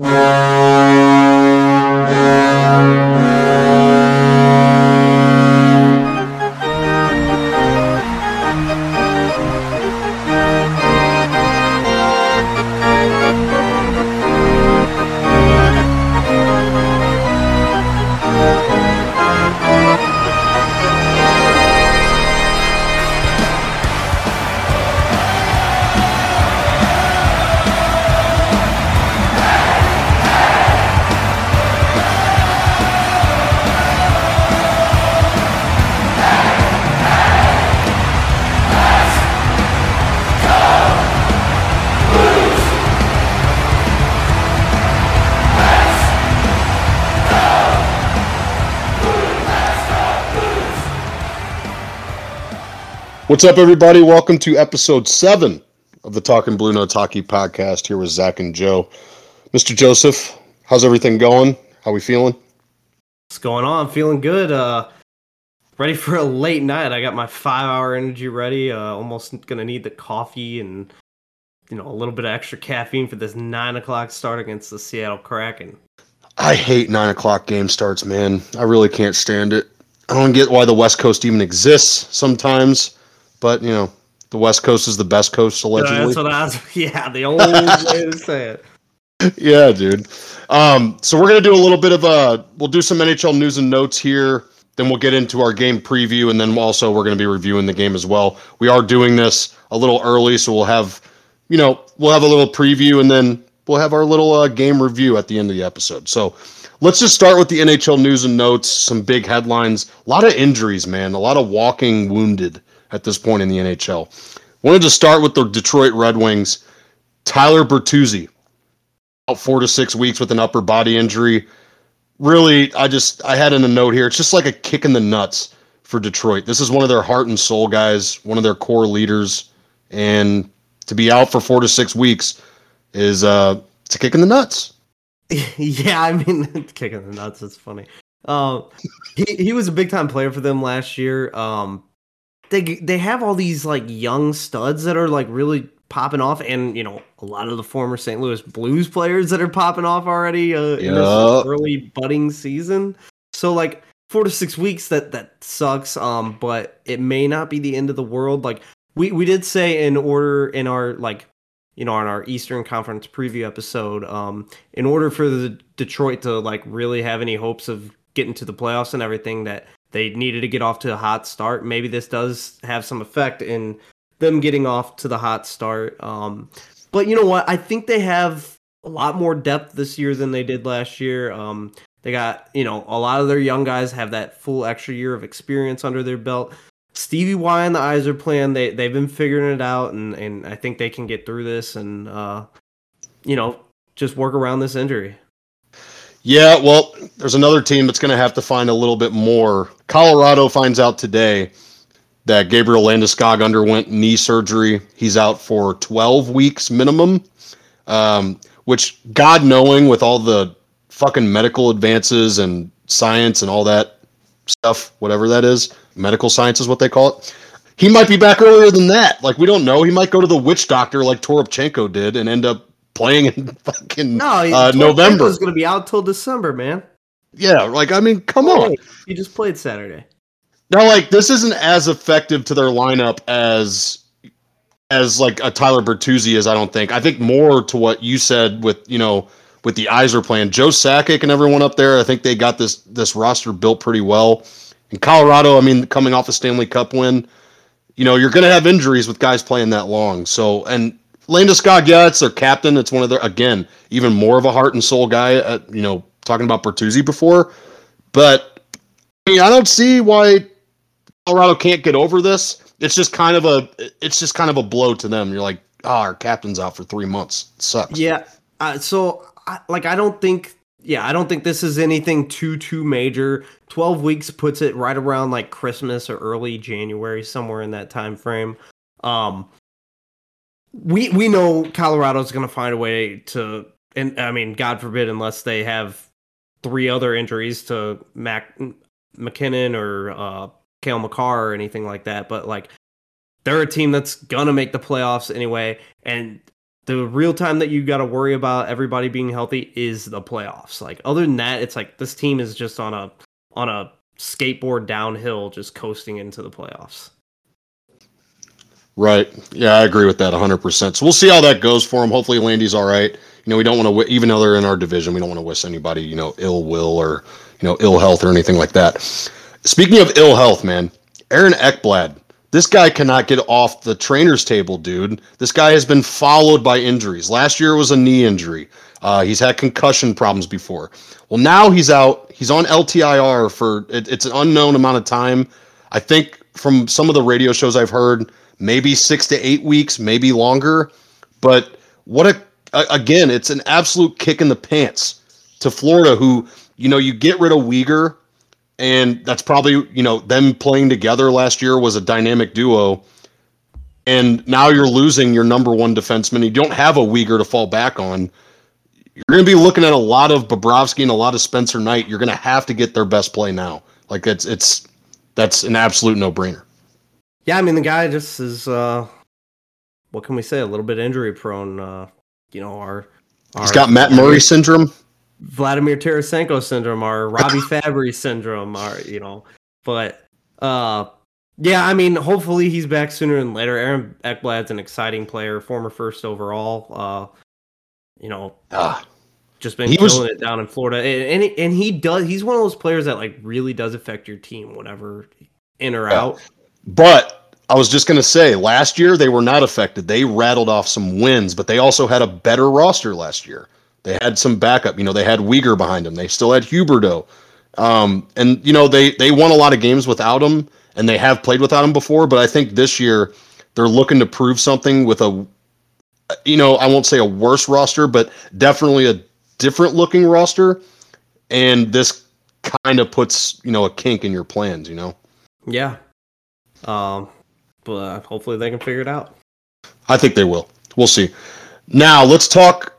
Yeah. What's up, everybody? Welcome to episode seven of the Talking Blue Notes Hockey Podcast. Here with Zach and Joe. Mr. Joseph, how's everything going? How we feeling? What's going on? Feeling good. Uh, ready for a late night. I got my five-hour energy ready. Uh, almost gonna need the coffee and you know a little bit of extra caffeine for this nine o'clock start against the Seattle Kraken. I hate nine o'clock game starts, man. I really can't stand it. I don't get why the West Coast even exists sometimes but you know, the West Coast is the best coast allegedly. Yeah, that's what I was. Yeah, the only way to say it. Yeah, dude. Um, so we're gonna do a little bit of a. We'll do some NHL news and notes here. Then we'll get into our game preview, and then also we're gonna be reviewing the game as well. We are doing this a little early, so we'll have, you know, we'll have a little preview, and then we'll have our little uh, game review at the end of the episode. So let's just start with the NHL news and notes. Some big headlines. A lot of injuries, man. A lot of walking wounded at this point in the NHL. Wanted to start with the Detroit Red Wings. Tyler Bertuzzi out four to six weeks with an upper body injury. Really, I just I had in a note here. It's just like a kick in the nuts for Detroit. This is one of their heart and soul guys, one of their core leaders, and to be out for four to six weeks is uh it's a kick in the nuts. yeah, I mean, kick in the nuts. It's funny. Um, he he was a big time player for them last year. Um, they they have all these like young studs that are like really popping off, and you know a lot of the former St. Louis Blues players that are popping off already uh, in this early budding season. So like four to six weeks that that sucks. Um, but it may not be the end of the world. Like we we did say in order in our like you know on our Eastern Conference preview episode, um, in order for the Detroit to like really have any hopes of getting to the playoffs and everything that they needed to get off to a hot start. Maybe this does have some effect in them getting off to the hot start. Um, but you know what? I think they have a lot more depth this year than they did last year. Um, they got, you know, a lot of their young guys have that full extra year of experience under their belt. Stevie Y and the Yzer plan, they they've been figuring it out, and and I think they can get through this and uh, you know just work around this injury. Yeah, well, there's another team that's going to have to find a little bit more. Colorado finds out today that Gabriel Landeskog underwent knee surgery. He's out for 12 weeks minimum, um, which, God knowing, with all the fucking medical advances and science and all that stuff, whatever that is, medical science is what they call it. He might be back earlier than that. Like we don't know. He might go to the witch doctor like Toropchenko did and end up playing in fucking no, uh, November. Is going to be out till December, man. Yeah, like I mean, come on. He just played Saturday. Now, like this isn't as effective to their lineup as as like a Tyler Bertuzzi is. I don't think. I think more to what you said with you know with the Yzer plan. Joe Sakic and everyone up there. I think they got this this roster built pretty well. In Colorado, I mean, coming off a Stanley Cup win, you know, you're going to have injuries with guys playing that long. So, and Landeskog, yeah, it's their captain. It's one of their again, even more of a heart and soul guy. At, you know, talking about Bertuzzi before, but I mean, I don't see why Colorado can't get over this. It's just kind of a, it's just kind of a blow to them. You're like, oh, our captain's out for three months. It sucks. Yeah. Uh, so, I, like, I don't think yeah, I don't think this is anything too too major. 12 weeks puts it right around like Christmas or early January somewhere in that time frame. Um we we know Colorado's going to find a way to, and I mean, God forbid, unless they have three other injuries to Mac MacKinnon or uh, Cale Makar or anything like that. But like, they're a team that's gonna make the playoffs anyway, and the real time that you got to worry about everybody being healthy is the playoffs. Like other than that, it's like this team is just on a on a skateboard downhill, just coasting into the playoffs. Right. Yeah, I agree with that 100%. So we'll see how that goes for him. Hopefully, Landy's all right. You know, we don't want to, even though they're in our division, we don't want to wish anybody, you know, ill will or, you know, ill health or anything like that. Speaking of ill health, man, Aaron Ekblad, this guy cannot get off the trainer's table, dude. This guy has been followed by injuries. Last year was a knee injury. Uh, he's had concussion problems before. Well, now he's out. He's on LTIR for it, it's an unknown amount of time. I think from some of the radio shows I've heard, maybe six to eight weeks, maybe longer. But what a again, it's an absolute kick in the pants to Florida, who you know you get rid of Weegar, and that's probably you know them playing together last year was a dynamic duo. And now you're losing your number one defenseman. You don't have a Weegar to fall back on. You're going to be looking at a lot of Bobrovsky and a lot of Spencer Knight. You're going to have to get their best play now. Like it's it's that's an absolute no brainer. Yeah, I mean the guy just is uh what can we say? A little bit injury prone. Uh you know, our, our He's got Matt Murray syndrome. Vladimir Tarasenko syndrome, our Robbie Fabbri syndrome, our you know, but uh yeah, I mean, hopefully he's back sooner than later. Aaron Ekblad's an exciting player, former first overall. Uh, you know, ah, just been killing was, it down in Florida, and and, and he does. He's one of those players that like really does affect your team, whatever in or yeah. out. But I was just going to say, last year they were not affected. They rattled off some wins, but they also had a better roster last year. They had some backup. You know, they had Weegar behind them. They still had Huberdeau. Um, and you know, they they won a lot of games without him, and they have played without him before. But I think this year they're looking to prove something with a, you know, I won't say a worse roster, but definitely a different looking roster. And this kind of puts you know a kink in your plans. You know. Yeah, um, but uh, hopefully they can figure it out. I think they will. We'll see. Now let's talk.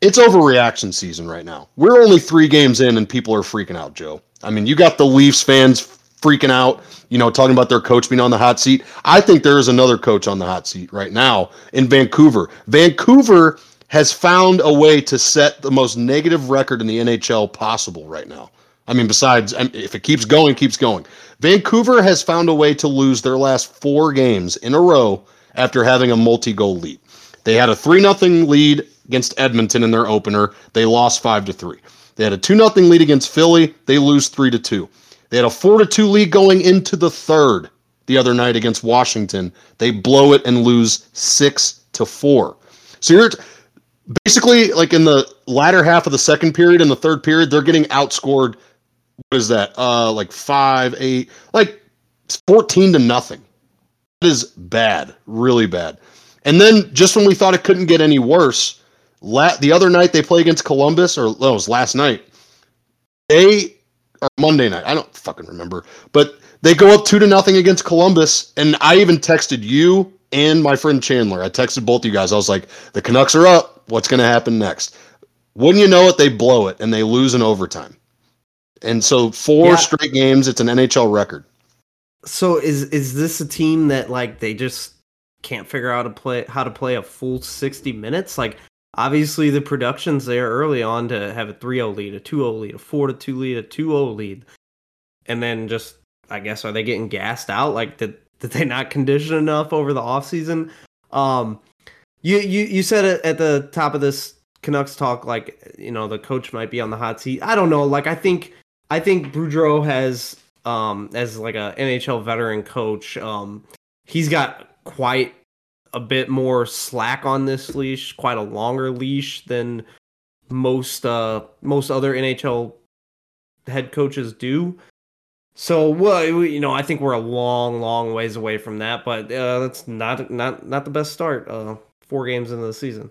It's overreaction season right now. We're only three games in, and people are freaking out, Joe. I mean, you got the Leafs fans freaking out, you know, talking about their coach being on the hot seat. I think there is another coach on the hot seat right now in Vancouver. Vancouver has found a way to set the most negative record in the NHL possible right now. I mean, besides, if it keeps going, keeps going. Vancouver has found a way to lose their last four games in a row after having a multi goal lead. They had a 3 0 lead against Edmonton in their opener. They lost 5 to 3. They had a 2 0 lead against Philly. They lose 3 to 2. They had a 4 to 2 lead going into the third the other night against Washington. They blow it and lose 6 to 4. So you're basically like in the latter half of the second period and the third period, they're getting outscored what is that? Uh, like five, eight, like fourteen to nothing. That is bad, really bad. And then just when we thought it couldn't get any worse, la- the other night they play against Columbus, or no, it was last night. They or Monday night, I don't fucking remember, but they go up two to nothing against Columbus, and I even texted you and my friend Chandler. I texted both you guys. I was like, the Canucks are up. What's going to happen next? Wouldn't you know it? They blow it and they lose in overtime. And so four yeah. straight games, it's an NHL record. So is is this a team that like they just can't figure out how to play how to play a full 60 minutes? Like obviously the production's there early on to have a 3-0 lead, a 2-0 lead, a 4-2 lead, a 2-0 lead. And then just I guess are they getting gassed out? Like did did they not condition enough over the offseason? Um you you you said it at the top of this Canucks talk like you know the coach might be on the hot seat. I don't know. Like I think I think Boudreau has um as like a NHL veteran coach, um he's got quite a bit more slack on this leash, quite a longer leash than most uh most other NHL head coaches do. So, well, you know, I think we're a long, long ways away from that, but uh, that's not not not the best start. Uh, four games into the season.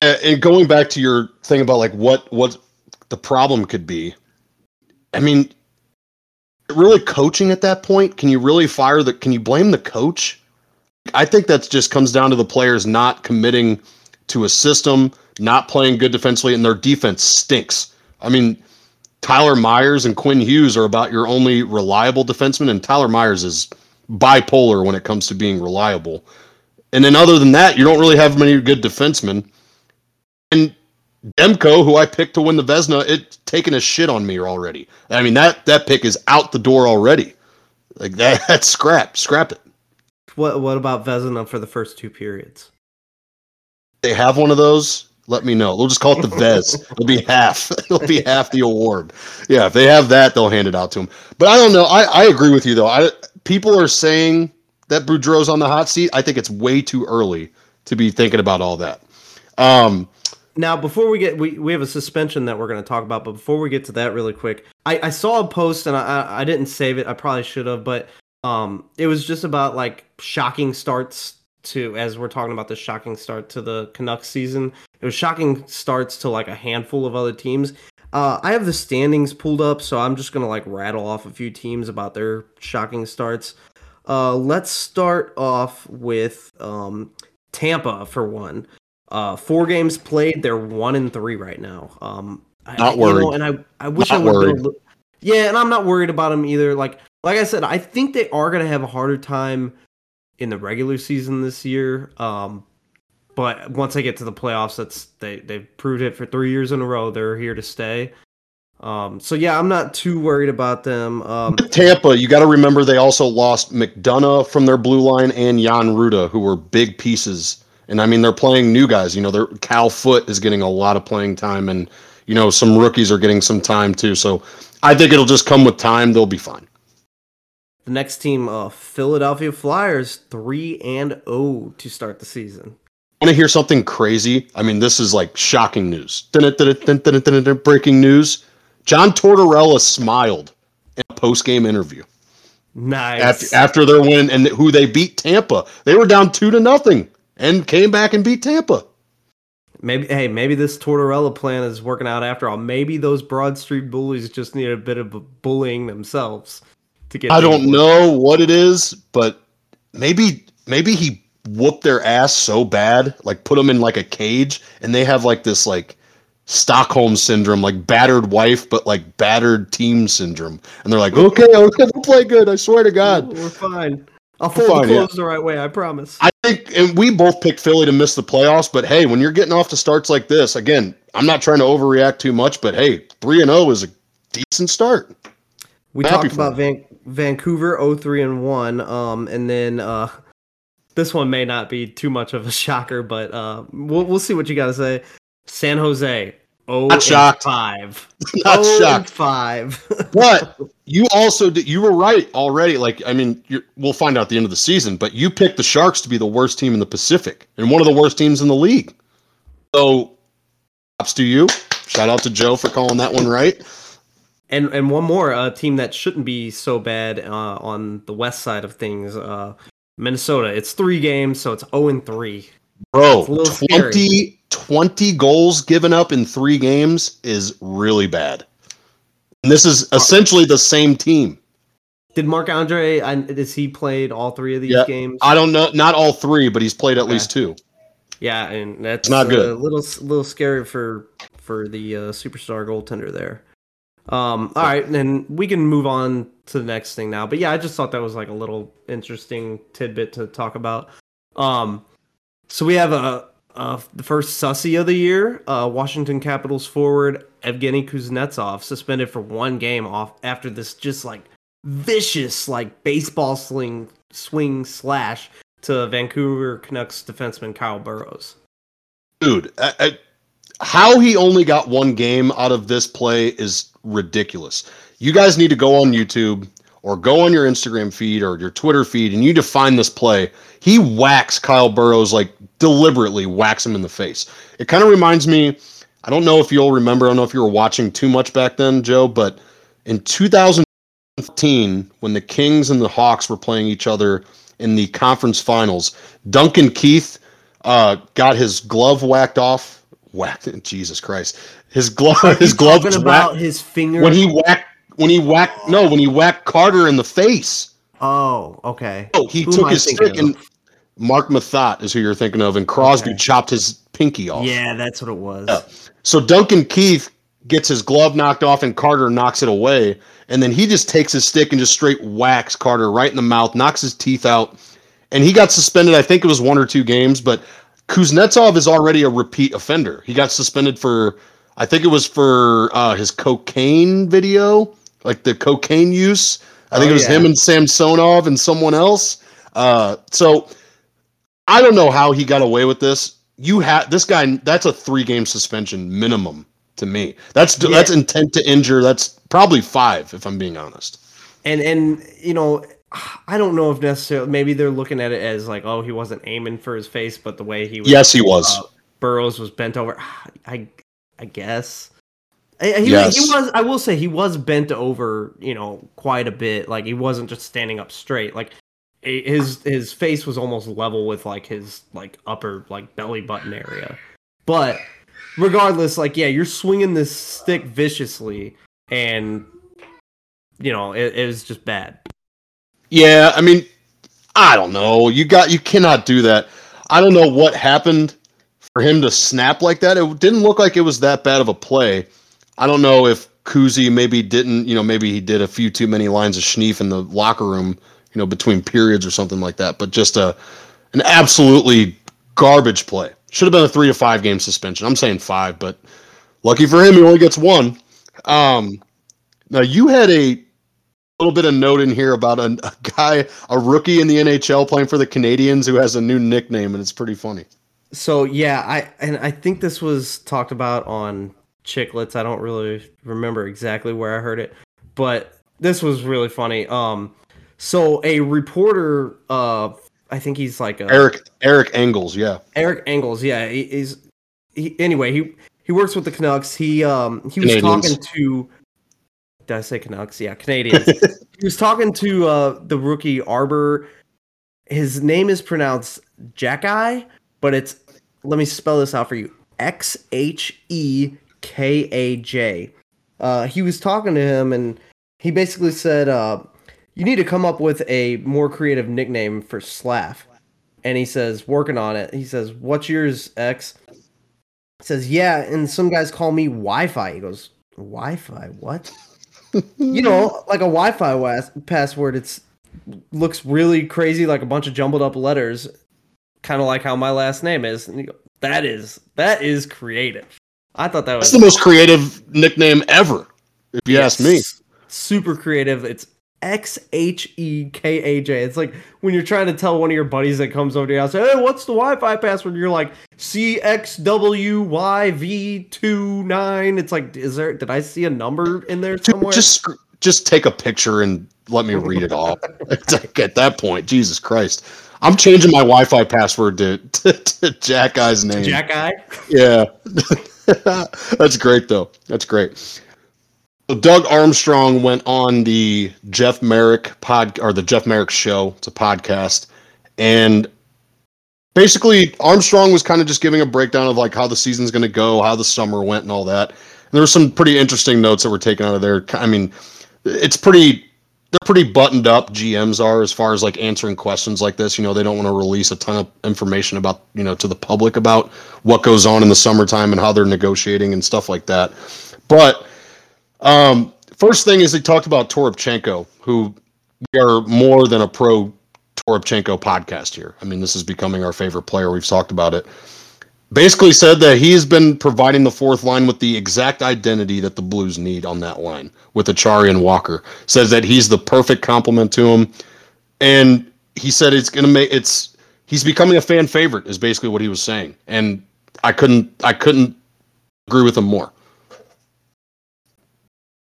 And going back to your thing about like what what the problem could be. I mean, really coaching at that point? Can you really fire the? Can you blame the coach? I think that just comes down to the players not committing to a system, not playing good defensively, and their defense stinks. I mean, Tyler Myers and Quinn Hughes are about your only reliable defenseman, and Tyler Myers is bipolar when it comes to being reliable. And then other than that, you don't really have many good defensemen. And Demko, who I picked to win the Vezina, it's taking a shit on me already. I mean that that pick is out the door already. Like that, that's scrapped. Scrap it. What what about Vezina for the first two periods? They have one of those. Let me know. We'll just call it the Vez. It'll be half. It'll be half the award. Yeah, if they have that, they'll hand it out to him. But I don't know. I, I agree with you though. I people are saying that Boudreau's on the hot seat. I think it's way too early to be thinking about all that. Um, now, before we get, we, we have a suspension that we're going to talk about, but before we get to that, really quick, I, I saw a post and I, I didn't save it. I probably should have, but um, it was just about like shocking starts to, as we're talking about the shocking start to the Canucks season. It was shocking starts to like a handful of other teams. Uh, I have the standings pulled up, so I'm just gonna like rattle off a few teams about their shocking starts. Uh, let's start off with um, Tampa for one. Uh, four games played, they're one and three right now. Um, not I, worried, you know, and I I wish not I would. Li- yeah, and I'm not worried about them either. Like like I said, I think they are gonna have a harder time in the regular season this year. Um, but once they get to the playoffs, that's they they've proved it for three years in a row. They're here to stay. Um, so yeah, I'm not too worried about them. Um, Tampa, you got to remember they also lost McDonagh from their blue line and Jan Rutta, who were big pieces. And I mean, they're playing new guys. You know, their Cal Foote is getting a lot of playing time, and you know, some rookies are getting some time too. So I think it'll just come with time. They'll be fine. The next team, uh, Philadelphia Flyers, three and zero oh to start the season. Want to hear something crazy? I mean, this is like shocking news. Breaking news: John Tortorella smiled in a post-game interview. Nice. After, after their win and who they beat Tampa, they were down two to nothing and came back and beat Tampa. Maybe hey, maybe this Tortorella plan is working out after all. Maybe those Broad Street bullies just need a bit of bullying themselves to get. I don't know what it is, but maybe maybe he whooped their ass so bad, like put them in like a cage, and they have like this like Stockholm syndrome, like battered wife, but like battered team syndrome, and they're like, okay, okay, we'll play good. I swear to God, we're fine. I'll fold fine, the clothes yeah. the right way. I promise. I think, and we both picked Philly to miss the playoffs. But hey, when you're getting off to starts like this, again, I'm not trying to overreact too much, but hey, three and zero oh is a decent start. We talked about Van- Vancouver 03 and 1 um and then uh this one may not be too much of a shocker but uh we'll we'll see what you got to say. San Jose Oh, not shocked. Five. Not oh shocked. Five. but you also did. You were right already. Like I mean, we'll find out at the end of the season. But you picked the Sharks to be the worst team in the Pacific and one of the worst teams in the league. So, props to you. Shout out to Joe for calling that one right. And and one more a team that shouldn't be so bad uh, on the west side of things. Uh, Minnesota. It's three games, so it's zero oh and three. Bro, 20, 20 goals given up in three games is really bad. And this is essentially the same team. Did Marc-Andre? Has he played all three of these yeah, games? I don't know, not all three, but he's played at okay. least two. Yeah, and that's not good. A little, little scary for for the uh, superstar goaltender there. Um, all right, and we can move on to the next thing now. But yeah, I just thought that was like a little interesting tidbit to talk about. Um, so we have a, a the first sussy of the year, uh, Washington Capitals forward Evgeny Kuznetsov suspended for one game off after this just like vicious like baseball sling swing slash to Vancouver Canucks defenseman Kyle Burroughs. Dude, I, I, how he only got one game out of this play is ridiculous. You guys need to go on YouTube or go on your Instagram feed or your Twitter feed and you define this play. He whacks Kyle Burroughs like deliberately whacks him in the face. It kind of reminds me. I don't know if you'll remember. I don't know if you were watching too much back then, Joe, but in 2015, when the Kings and the Hawks were playing each other in the conference finals, Duncan Keith uh, got his glove whacked off. Whacked, Jesus Christ! His glove, his glove about whacked, his finger when he whacked when he whacked no when he whacked Carter in the face. Oh, okay. Oh, he who took his stick and Marc Methot is who you're thinking of, and Crosby okay. chopped his pinky off. Yeah, that's what it was. Yeah. So Duncan Keith gets his glove knocked off, and Carter knocks it away, and then he just takes his stick and just straight whacks Carter right in the mouth, knocks his teeth out, and he got suspended. I think it was one or two games, but Kuznetsov is already a repeat offender. He got suspended for, I think it was for uh, his cocaine video, like the cocaine use. I think Oh, it was yeah. him and Samsonov and someone else. Uh, so I don't know how he got away with this. You had this guy. That's a three game suspension minimum to me. That's Yeah. that's intent to injure. That's probably five if I'm being honest. and and you know i don't know if necessarily maybe they're looking at it as like oh he wasn't aiming for his face but the way he was Yes, he was. uh, Burroughs was bent over i i guess he, Yes. he was i will say he was bent over you know quite a bit like he wasn't just standing up straight like his his face was almost level with like his like upper like belly button area but regardless like yeah you're swinging this stick viciously and you know it, it was just bad Yeah, I mean, I don't know. You got you cannot do that. I don't know what happened for him to snap like that. It didn't look like it was that bad of a play. I don't know if Kuzi maybe didn't, you know, maybe he did a few too many lines of schneef in the locker room, you know, between periods or something like that. But just a an absolutely garbage play. Should have been a three to five game suspension. I'm saying five, but lucky for him, he only gets one. Um, now you had a little bit of note in here about a, a guy, a rookie in the NHL playing for the Canadiens who has a new nickname, and it's pretty funny. So yeah, I and I think this was talked about on Chicklets. I don't really remember exactly where I heard it, but this was really funny. Um, so a reporter, uh, I think he's like a Eric Eric Engels, yeah, Eric Engels. Yeah, he, he's he, anyway. He he works with the Canucks. He um he was Canadiens. talking to. Did I say Canucks? Yeah, Canadiens. he was talking to uh the rookie Arber. His name is pronounced Jacki, but it's let me spell this out for you. X H E K A J. Uh, he was talking to him, and he basically said, uh, "You need to come up with a more creative nickname for Slav." And he says, "Working on it." He says, "What's yours, X?" He says, "Yeah." And some guys call me Wi-Fi. He goes, "Wi-Fi? What?" you know, like a Wi-Fi password. It's looks really crazy, like a bunch of jumbled up letters, kind of like how my last name is. Go, that is that is creative. I thought that was that's the most creative nickname ever, if you ask me. Super creative. It's X H E K A J. It's like when you're trying to tell one of your buddies that comes over to you, your house, hey, what's the Wi-Fi password? You're like C X W Y V two nine. It's like, is there? Did I see a number in there somewhere? Just just take a picture and let me read it off. Like, At that point, Jesus Christ, I'm changing my Wi-Fi password to to, to Jack Guy's name. Jack Eye. Yeah. That's great though. That's great. Doug Armstrong went on the Jeff Merrick pod or the Jeff Merrick show. It's a podcast. And basically Armstrong was kind of just giving a breakdown of like how the season's going to go, how the summer went and all that. And there were some pretty interesting notes that were taken out of there. I mean, it's pretty they're pretty buttoned up GMs are as far as like answering questions like this. You know, they don't want to release a ton of information about, you know, to the public about what goes on in the summertime and how they're negotiating and stuff like that. But um, first thing is they talked about Toropchenko, who we are more than a pro Toropchenko podcast here. I mean, this is becoming our favorite player. We've talked about it. Basically said that he's been providing the fourth line with the exact identity that the Blues need on that line with Acciari and Walker. Says that he's the perfect complement to him. And he said it's gonna make it's he's becoming a fan favorite is basically what he was saying. And I couldn't I couldn't agree with him more.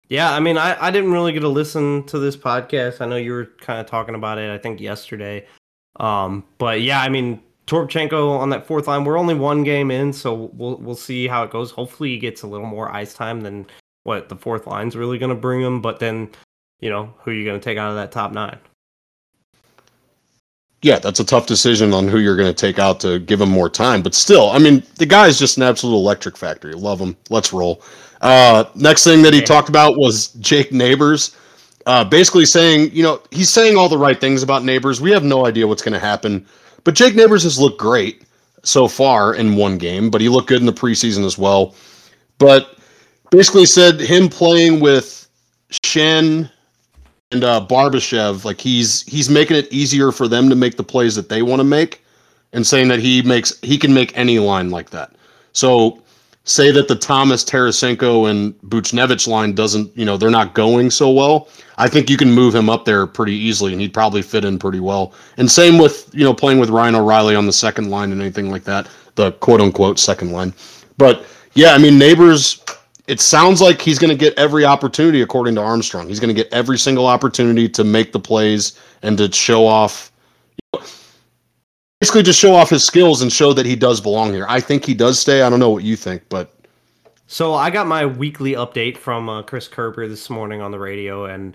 Yeah, I mean, I, I didn't really get to listen to this podcast. I know you were kind of talking about it, I think, yesterday. Um, but yeah, I mean, Toropchenko on that fourth line, we're only one game in, so we'll we'll see how it goes. Hopefully, he gets a little more ice time than what the fourth line's really going to bring him. But then, you know, who are you going to take out of that top nine? yeah, that's a tough decision on who you're going to take out to give him more time. But still, I mean, the guy is just an absolute electric factory. Love him. Let's roll. Uh, next thing that he Yeah. talked about was Jake Neighbors. Uh, basically saying, you know, he's saying all the right things about Neighbors. We have no idea what's going to happen. But Jake Neighbors has looked great so far in one game, but he looked good in the preseason as well. But basically said him playing with Schenn, and uh, Barbashev, like he's he's making it easier for them to make the plays that they want to make, and saying that he makes he can make any line like that. So say that the Thomas Tarasenko and Buchnevich line doesn't, you know, they're not going so well. I think you can move him up there pretty easily, and he'd probably fit in pretty well. And same with you know playing with Ryan O'Reilly on the second line and anything like that, the quote unquote second line. But yeah, I mean Neighbors it sounds like he's going to get every opportunity according to Armstrong. He's going to get every single opportunity to make the plays and to show off basically just show off his skills and show that he does belong here. I think he does stay. I don't know what you think, but so I got my weekly update from uh, Chris Kerber this morning on the radio and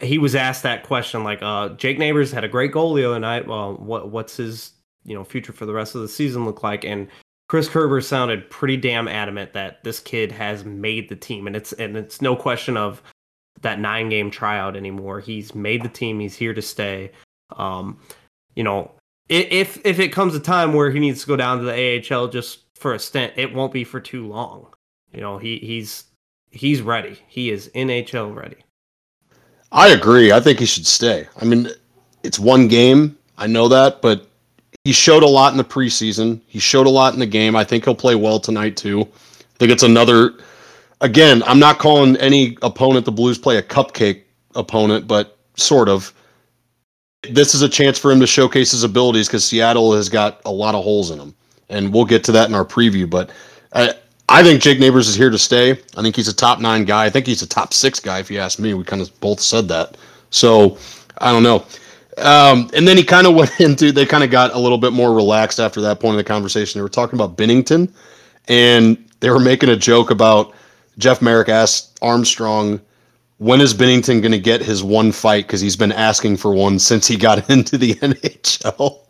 he was asked that question like uh, Jake Neighbors had a great goal the other night. Well, what what's his, you know, future for the rest of the season look like and Chris Kerber sounded pretty damn adamant that this kid has made the team, and it's and it's no question of that nine game tryout anymore. He's made the team. He's here to stay. Um, you know, if if it comes a time where he needs to go down to the AHL just for a stint, it won't be for too long. You know, he he's he's ready. He is NHL ready. I agree. I think he should stay. I mean, it's one game. I know that, but he showed a lot in the preseason. He showed a lot in the game. I think he'll play well tonight too. I think it's another. Again, I'm not calling any opponent the Blues play a cupcake opponent, but sort of. This is a chance for him to showcase his abilities because Seattle has got a lot of holes in them, and we'll get to that in our preview. But I, I think Jake Neighbors is here to stay. I think he's a top nine guy. I think he's a top six guy, if you ask me. We kind of both said that. So I don't know. Um, and then he kind of went into, they kind of got a little bit more relaxed after that point in the conversation. They were talking about Binnington, and they were making a joke about Jeff Merrick asked Armstrong, when is Binnington going to get his one fight? Because he's been asking for one since he got into the NHL.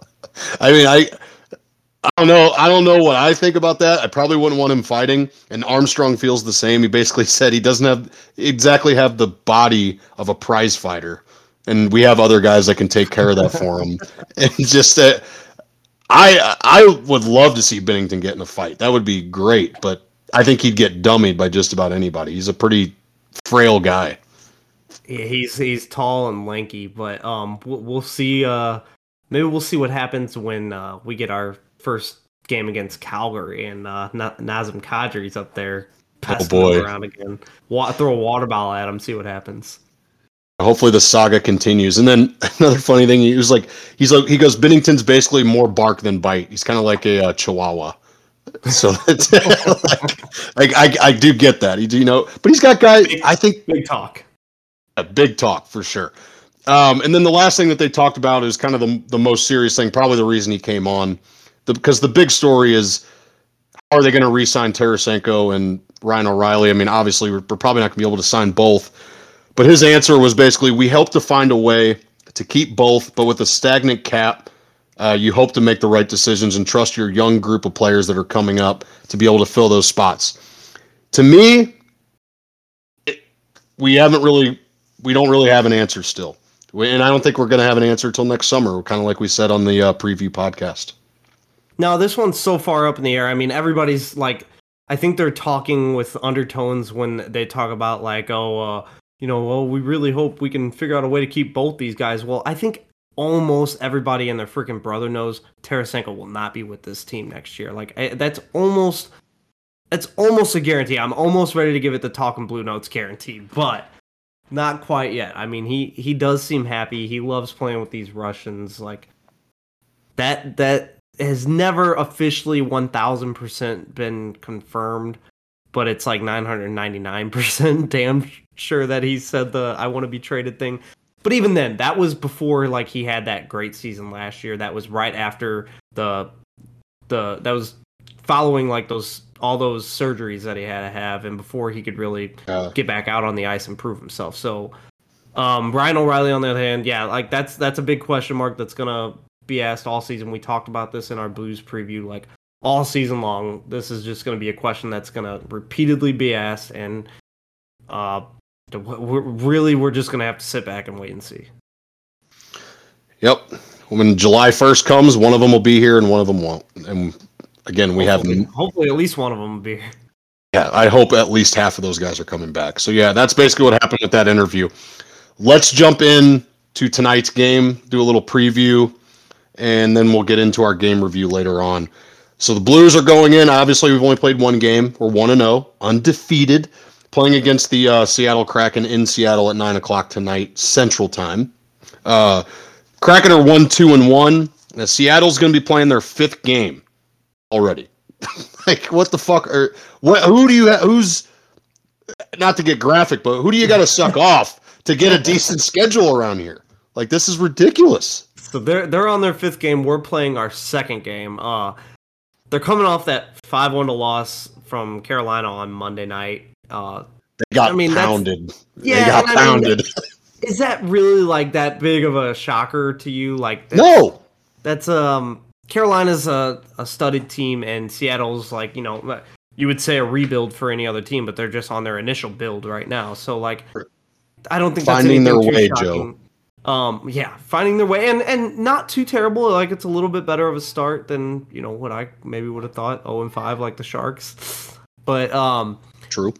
I mean, I. I don't know. I don't know what I think about that. I probably wouldn't want him fighting. And Armstrong feels the same. He basically said he doesn't have exactly have the body of a prize fighter and we have other guys that can take care of that for him. and just that, I I would love to see Binnington get in a fight. That would be great, but I think he'd get dummied by just about anybody. He's a pretty frail guy. Yeah, he's he's tall and lanky, but um, we'll, we'll see. Uh, maybe we'll see what happens when uh, we get our first game against Calgary and uh, Nazem Kadri's up there oh boy. around again. Wa- throw a water bottle at him, see what happens hopefully the saga continues. And then another funny thing, he was like, he's like, he goes, Binnington's basically more bark than bite. He's kind of like a uh, Chihuahua. So like, I, I do get that. He, you know, but he's got guys. Big, I think big talk, a big talk for sure. Um, and then the last thing that they talked about is kind of the the most serious thing, probably the reason he came on, the, because the big story is how are they going to re-sign Tarasenko and Ryan O'Reilly? I mean, obviously we're, we're probably not going to be able to sign both. But his answer was basically, we hope to find a way to keep both, but with a stagnant cap, uh, you hope to make the right decisions and trust your young group of players that are coming up to be able to fill those spots. To me, it, we haven't really, we don't really have an answer still. And I don't think we're going to have an answer until next summer, kind of like we said on the uh, preview podcast. No, this one's so far up in the air. I mean, everybody's like, I think they're talking with undertones when they talk about like, oh, uh, you know, well, we really hope we can figure out a way to keep both these guys. Well, I think almost everybody and their freaking brother knows Tarasenko will not be with this team next year. Like I, that's almost it's almost a guarantee. I'm almost ready to give it the talking blue notes guarantee, but not quite yet. I mean, he he does seem happy. He loves playing with these Russians. Like that that has never officially 1000% been confirmed but it's like 999% damn sure that he said the I want to be traded thing. But even then, that was before like he had that great season last year. That was right after the the that was following like those all those surgeries that he had to have and before he could really uh, get back out on the ice and prove himself. So um Ryan O'Reilly on the other hand, yeah, like that's that's a big question mark that's gonna be asked all season. We talked about this in our Blues preview. Like all season long. This is just going to be a question that's going to repeatedly be asked, and uh, we're, really we're just going to have to sit back and wait and see. Yep. When July first comes, one of them will be here and one of them won't. And again, we hopefully, have hopefully at least one of them will be here. Yeah, I hope at least half of those guys are coming back. So yeah, that's basically what happened with that interview. let's jump in to tonight's game, do a little preview, and then we'll get into our game review later on. So the Blues are going in. Obviously, we've only played one game. We're one and zero, undefeated, playing against the uh, Seattle Kraken in Seattle at nine o'clock tonight Central Time. Uh, Kraken are one two and one. Now, Seattle's going to be playing their fifth game already. like what the fuck? Are what? Who do you? Ha- who's not to get graphic, but who do you got to suck off to get a decent schedule around here? Like this is ridiculous. So they're they're on their fifth game. We're playing our second game. Uh, they're coming off that five one to loss from Carolina on Monday night. Uh, They got I mean, pounded. yeah, they got and I mean, is that really like that big of a shocker to you? Like no, that's um Carolina's a, a studded team and Seattle's like you know you would say a rebuild for any other team, but they're just on their initial build right now. So like I don't think that's Finding their way, shocking. Um, yeah, finding their way and and not too terrible. Like it's a little bit better of a start than you know what I maybe would have thought. zero and five like the Sharks, but um true.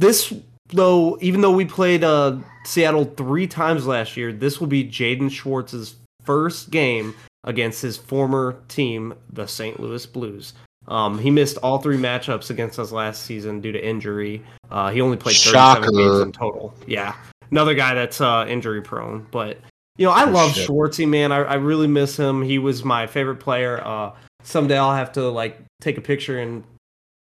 This though even though we played uh Seattle three times last year, this will be Jaden Schwartz's first game against his former team, the St. Louis Blues. Um, he missed all three matchups against us last season due to injury. Uh, he only played 37 Shocker. games in total. Yeah, another guy that's uh, injury prone. But you know, I Oh, love shit. Schwartzy, man. I, I really miss him. He was my favorite player. Uh, someday I'll have to like take a picture and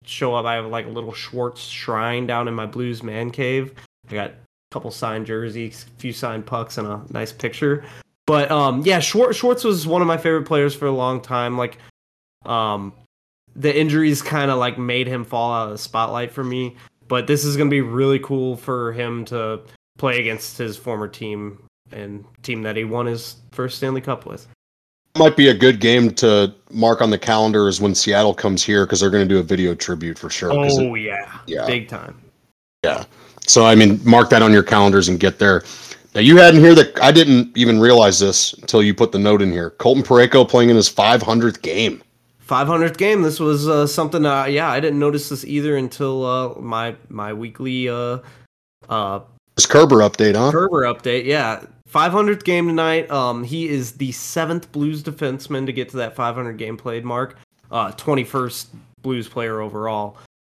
show up. I have like a little Schwartz shrine down in my Blues man cave. I got a couple signed jerseys, a few signed pucks, and a nice picture. But um, yeah, Schwartz, Schwartz was one of my favorite players for a long time. Like, um, the injuries kind of like made him fall out of the spotlight for me. But this is gonna be really cool for him to play against his former team and team that he won his first Stanley Cup with. Might be a good game to mark on the calendar is when Seattle comes here because they're going to do a video tribute for sure. 'cause it- Oh yeah, yeah. big time. Yeah. So I mean, mark that on your calendars and get there. Now you had in here that I didn't even realize this until you put the note in here. Colton Parayko playing in his 500th game. 500th game. This was uh, something. Uh, yeah, I didn't notice this either until uh, my my weekly uh, uh, This Kerber update, huh? Kerber update. Yeah, 500th game tonight. Um, he is the seventh Blues defenseman to get to that 500 game played mark. Uh, 21st Blues player overall.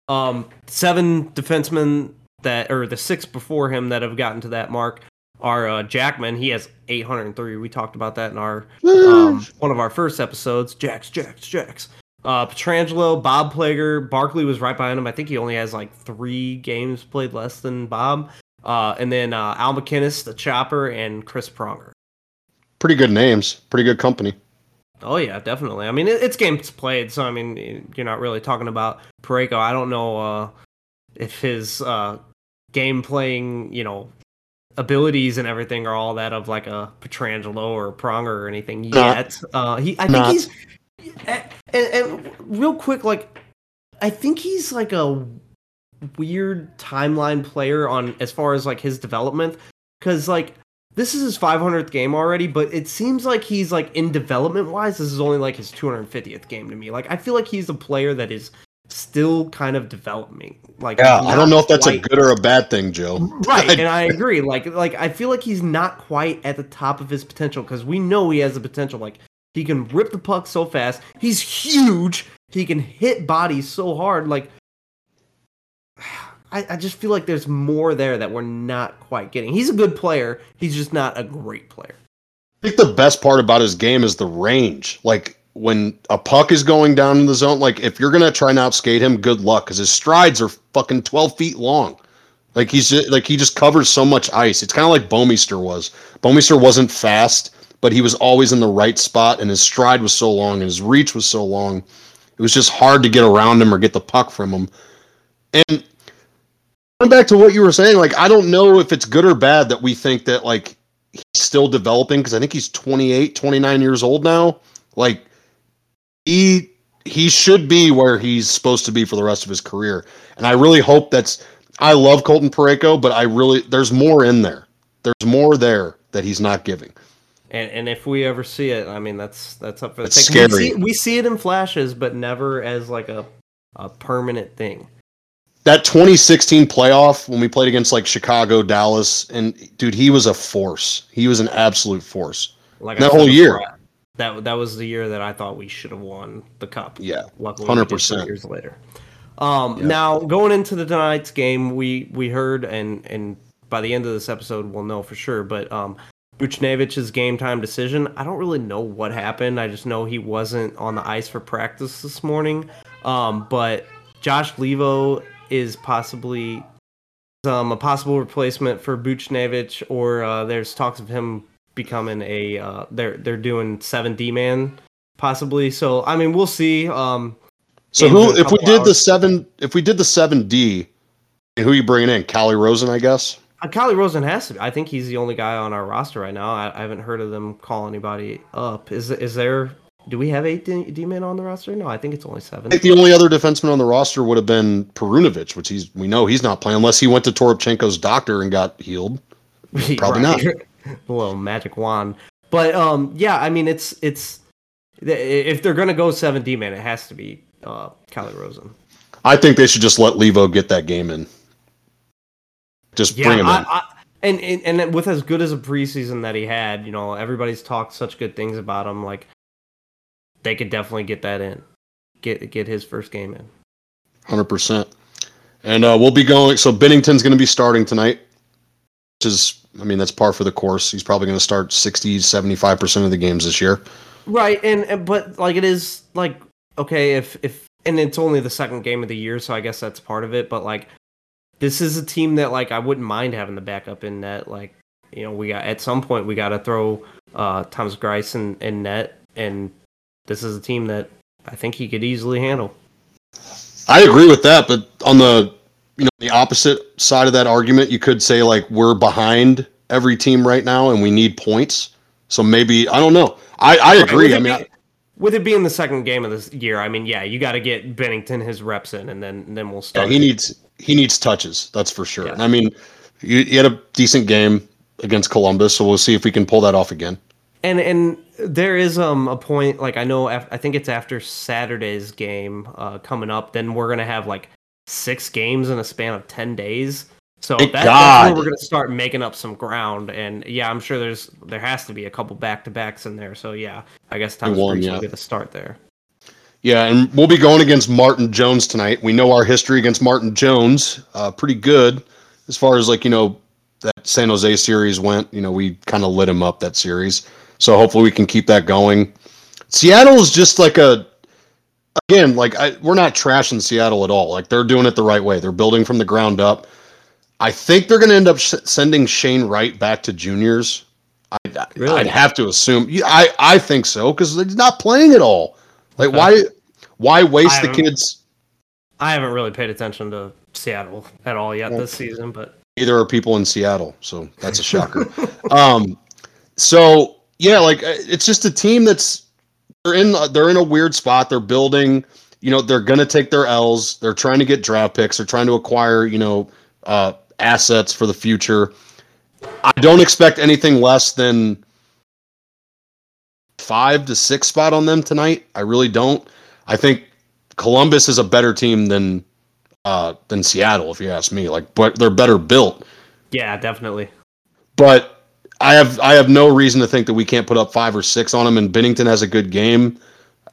Um, seven defensemen that, or the six before him that have gotten to that mark are uh, Jackman. He has 803. We talked about that in our um, one of our first episodes. Jacks, Jacks, Jacks. Uh, Pietrangelo, Bob Plager, Barclay was right behind him. I think he only has like three games played less than Bob. Uh, and then uh, Al MacInnis, the Chopper, and Chris Pronger. Pretty good names. Pretty good company. Oh yeah, definitely. I mean, it, it's games played, so I mean, you're not really talking about Parayko. I don't know uh, if his uh, game playing, you know, abilities and everything are all that of like a Pietrangelo or Pronger or anything Not. yet. Uh, he, I Not. think he's, and, and real quick, like, I think he's like a weird timeline player on as far as like his development, because like this is his 500th game already, but it seems like he's like in development wise, this is only like his 250th game to me. Like I feel like he's a player that is still kind of developing. Like Yeah, I don't know if that's a good or a bad thing, Joe. right, and I agree. Like like I feel like he's not quite at the top of his potential because we know he has the potential. Like he can rip the puck so fast. He's huge. He can hit bodies so hard. Like I, I just feel like there's more there that we're not quite getting. He's a good player. He's just not a great player. I think the best part about his game is the range. Like when a puck is going down in the zone, like if you're gonna try and outskate him, good luck because his strides are fucking twelve feet long. Like he's just, like he just covers so much ice. It's kind of like Bouwmeester was. Bouwmeester wasn't fast, but he was always in the right spot, and his stride was so long and his reach was so long. It was just hard to get around him or get the puck from him. And going back to what you were saying, like I don't know if it's good or bad that we think that like he's still developing because I think he's 28, 29 years old now. Like he he should be where he's supposed to be for the rest of his career. And I really hope that's I love Colton Parayko, but I really there's more in there. There's more there that he's not giving. And and if we ever see it, I mean that's that's up for the take. We scary. see, we see it in flashes, but never as like a a permanent thing. That 2016 playoff when we played against like Chicago, Dallas, and dude, he was a force. He was an absolute force. Like That whole year. before, that that was the year that I thought we should have won the cup. Yeah, Luckily, we did three 100%. years later. Um, Yeah. Now going into the tonight's game, we we heard and and by the end of this episode, we'll know for sure. But um, Buchnevich's game time decision, I don't really know what happened. I just know he wasn't on the ice for practice this morning. Um, but Josh Leivo is possibly um, a possible replacement for Buchnevich, or uh, there's talks of him becoming a. Uh, they're they're doing seven D man possibly. So I mean, we'll see. Um, So who, if we did the seven, if we did the seven D, who are you bringing in? Calle Rosén, I guess. Uh, Calle Rosén has to. Be. I think he's the only guy on our roster right now. I, I haven't heard of them call anybody up. Is is there? Do we have eight D, D men on the roster? No, I think it's only seven. I think the only other defenseman on the roster would have been Perunovich, which he's we know he's not playing unless he went to Toropchenko's doctor and got healed. Probably not. a little magic wand. But um, yeah, I mean, it's it's if they're gonna go seven D man, it has to be uh, Calle Rosén. I think they should just let Leivo get that game in. Just Yeah, bring him I, in. I, and, and and with as good as a preseason that he had, you know, everybody's talked such good things about him. Like they could definitely get that in, get get his first game in. Hundred percent. And uh, we'll be going. So Binnington's going to be starting tonight, which is, I mean, that's par for the course. He's probably going to start 60, 75 percent of the games this year. Right, and, and but like it is like okay if if and it's only the second game of the year, so I guess that's part of it. But like this is a team that like I wouldn't mind having the backup in net. Like you know we got at some point we got to throw uh Thomas Greiss in, in net, and this is a team that I think he could easily handle. I agree with that, but on the you know the opposite side of that argument, you could say like we're behind every team right now, and we need points. So maybe I don't know. I, I agree. it I mean, be- with it being the second game of this year, I mean, yeah, you got to get Binnington his reps in, and then and then we'll Yeah, start. he needs he needs touches. That's for sure. Yeah. I mean, he, he had a decent game against Columbus, so we'll see if we can pull that off again. and and there is um a point like I know af- I think it's after Saturday's game uh coming up. Then we're gonna have like six games in a span of ten days. So that, that's where we're gonna start making up some ground. And yeah, I'm sure there's there has to be a couple back to backs in there. So yeah, I guess won, Brees yeah. get a start there. Yeah, and we'll be going against Martin Jones tonight. We know our history against Martin Jones, uh, pretty good as far as like you know that San Jose series went. You know, we kind of lit him up that series, so hopefully we can keep that going. Seattle is just like a again like I, we're not trashing Seattle at all. Like they're doing it the right way. They're building from the ground up. I think they're going to end up s- sending Shane Wright back to juniors. I, Really? I'd have to assume. I I think so because he's not playing at all. Like Okay. why why waste the kids? I haven't really paid attention to Seattle at all yet this season, but Either are people in Seattle, so that's a shocker. um, so yeah, like uh, it's just a team that's they're in they're in a weird spot. They're building. You know, they're gonna take their L's. They're trying to get draft picks. They're trying to acquire you know uh, assets for the future. I don't expect anything less than five to six spot on them tonight. I really don't. I think Columbus is a better team than uh, than Seattle, if you ask me. Like, but they're better built. yeah, definitely. But I have I have no reason to think that we can't put up five or six on them. And Binnington has a good game.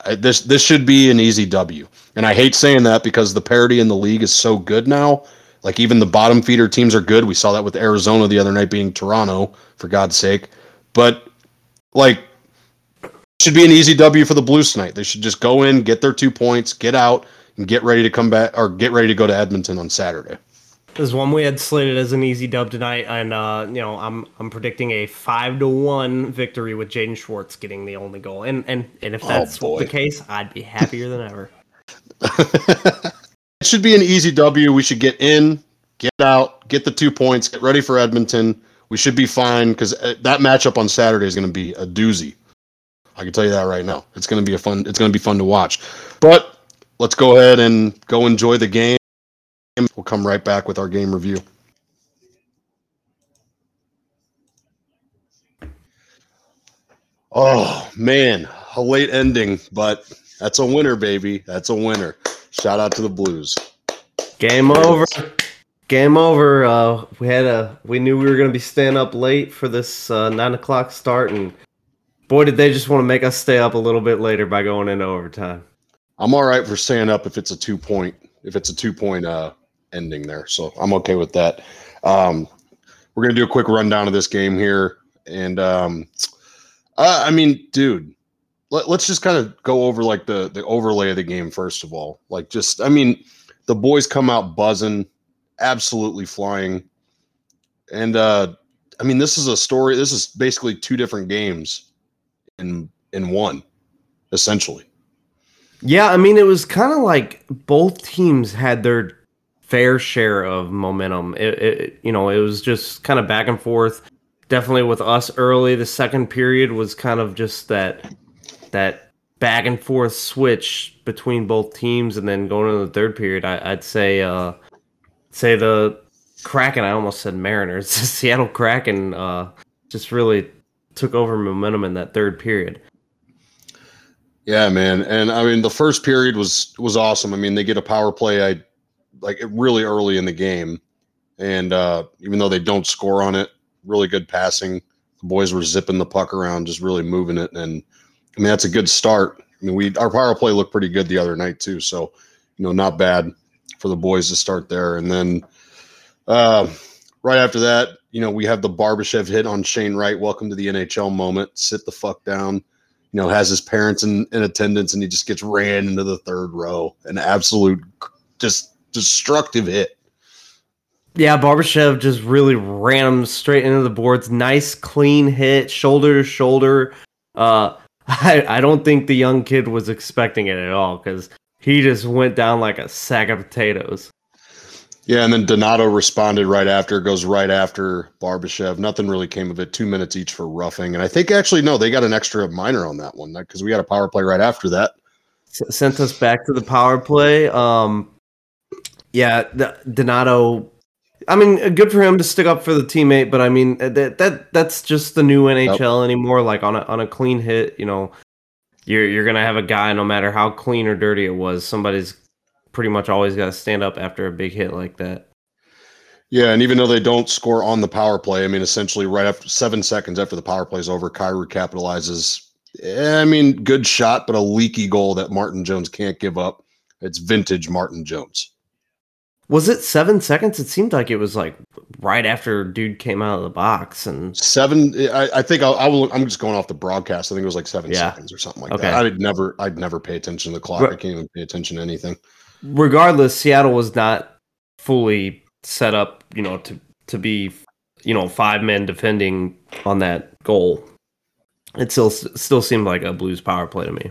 I, this this should be an easy W. And I hate saying that because the parity in the league is so good now. Like even the bottom feeder teams are good. We saw that with Arizona the other night being Toronto, for God's sake. But like should be an easy W for the Blues tonight. They should just go in, get their two points, get out, and get ready to come back or get ready to go to Edmonton on Saturday. This one we had slated as an easy dub tonight, and uh, you know I'm I'm predicting a five to one victory with Jaden Schwartz getting the only goal, and and and if Oh, that's boy. the case, I'd be happier than ever. it should be an easy W. We should get in, get out, get the two points, get ready for Edmonton. We should be fine because that matchup on Saturday is going to be a doozy. I can tell you that right now. It's going to be a fun. It's going to be fun to watch. But let's go ahead and go enjoy the game. We'll come right back with our game review. Oh man, a late ending, but that's a winner, baby. That's a winner. Shout out to the Blues. Game over. Game over. Uh, we had a. We knew we were gonna be staying up late for this uh, nine o'clock start, and boy, did they just want to make us stay up a little bit later by going into overtime. I'm all right for staying up if it's a two point if it's a two point uh ending there, so I'm okay with that. Um, we're gonna do a quick rundown of this game here, and um, uh, I mean, dude, let, us just kind of go over like the the overlay of the game first of all. Like, just I mean, the boys come out buzzing, absolutely flying, and uh, I mean, this is a story. This is basically two different games in in one, essentially. Yeah, I mean, it was kind of like both teams had their fair share of momentum. It, it, you know, it was just kind of back and forth. Definitely with us early. The second period was kind of just that that back and forth switch between both teams, and then going into the third period, I, would say uh, say the Kraken. I almost said Mariners. The Seattle Kraken uh, just really took over momentum in that third period. Yeah, man, and I mean the first period was was awesome. I mean they get a power play. I like really early in the game, and uh, even though they don't score on it, really good passing. The boys were zipping the puck around, just really moving it, and I mean that's a good start. I mean we our power play looked pretty good the other night too, so you know not bad for the boys to start there, and then uh, right after that, you know we have the Barbashev hit on Shane Wright. Welcome to the NHL moment. Sit the fuck down you know, has his parents in, in attendance and he just gets ran into the third row. An absolute just destructive hit. Yeah, Barbashev just really ran him straight into the boards. Nice, clean hit, shoulder to shoulder. Uh, I, I don't think the young kid was expecting it at all because he just went down like a sack of potatoes. Yeah, and then Donato responded right after, goes right after Barbashev. Nothing really came of it. Two minutes each for roughing. And I think actually, no, they got an extra minor on that one because we got a power play right after that. S- sent us back to the power play. Um, yeah, the, Donato. I mean, uh, good for him to stick up for the teammate, but I mean uh, that that that's just the new NHL yep. anymore. Like on a on a clean hit, you know, you're you're gonna have a guy, no matter how clean or dirty it was, somebody's pretty much always got to stand up after a big hit like that. Yeah, and even though they don't score on the power play, I mean, essentially right after seven seconds after the power play is over, Kyrou capitalizes. Eh, I mean, good shot, but a leaky goal that Martin Jones can't give up. It's vintage Martin Jones. Was it seven seconds? It seemed like it was like right after dude came out of the box and seven. I, I think I'll, I will. I'm just going off the broadcast. I think it was like seven yeah. seconds or something like okay. that. I'd never, I'd never pay attention to the clock. I can't even pay attention to anything regardless, Seattle was not fully set up, you know, to to be, you know, five men defending on that goal. It still still seemed like a Blues power play to me.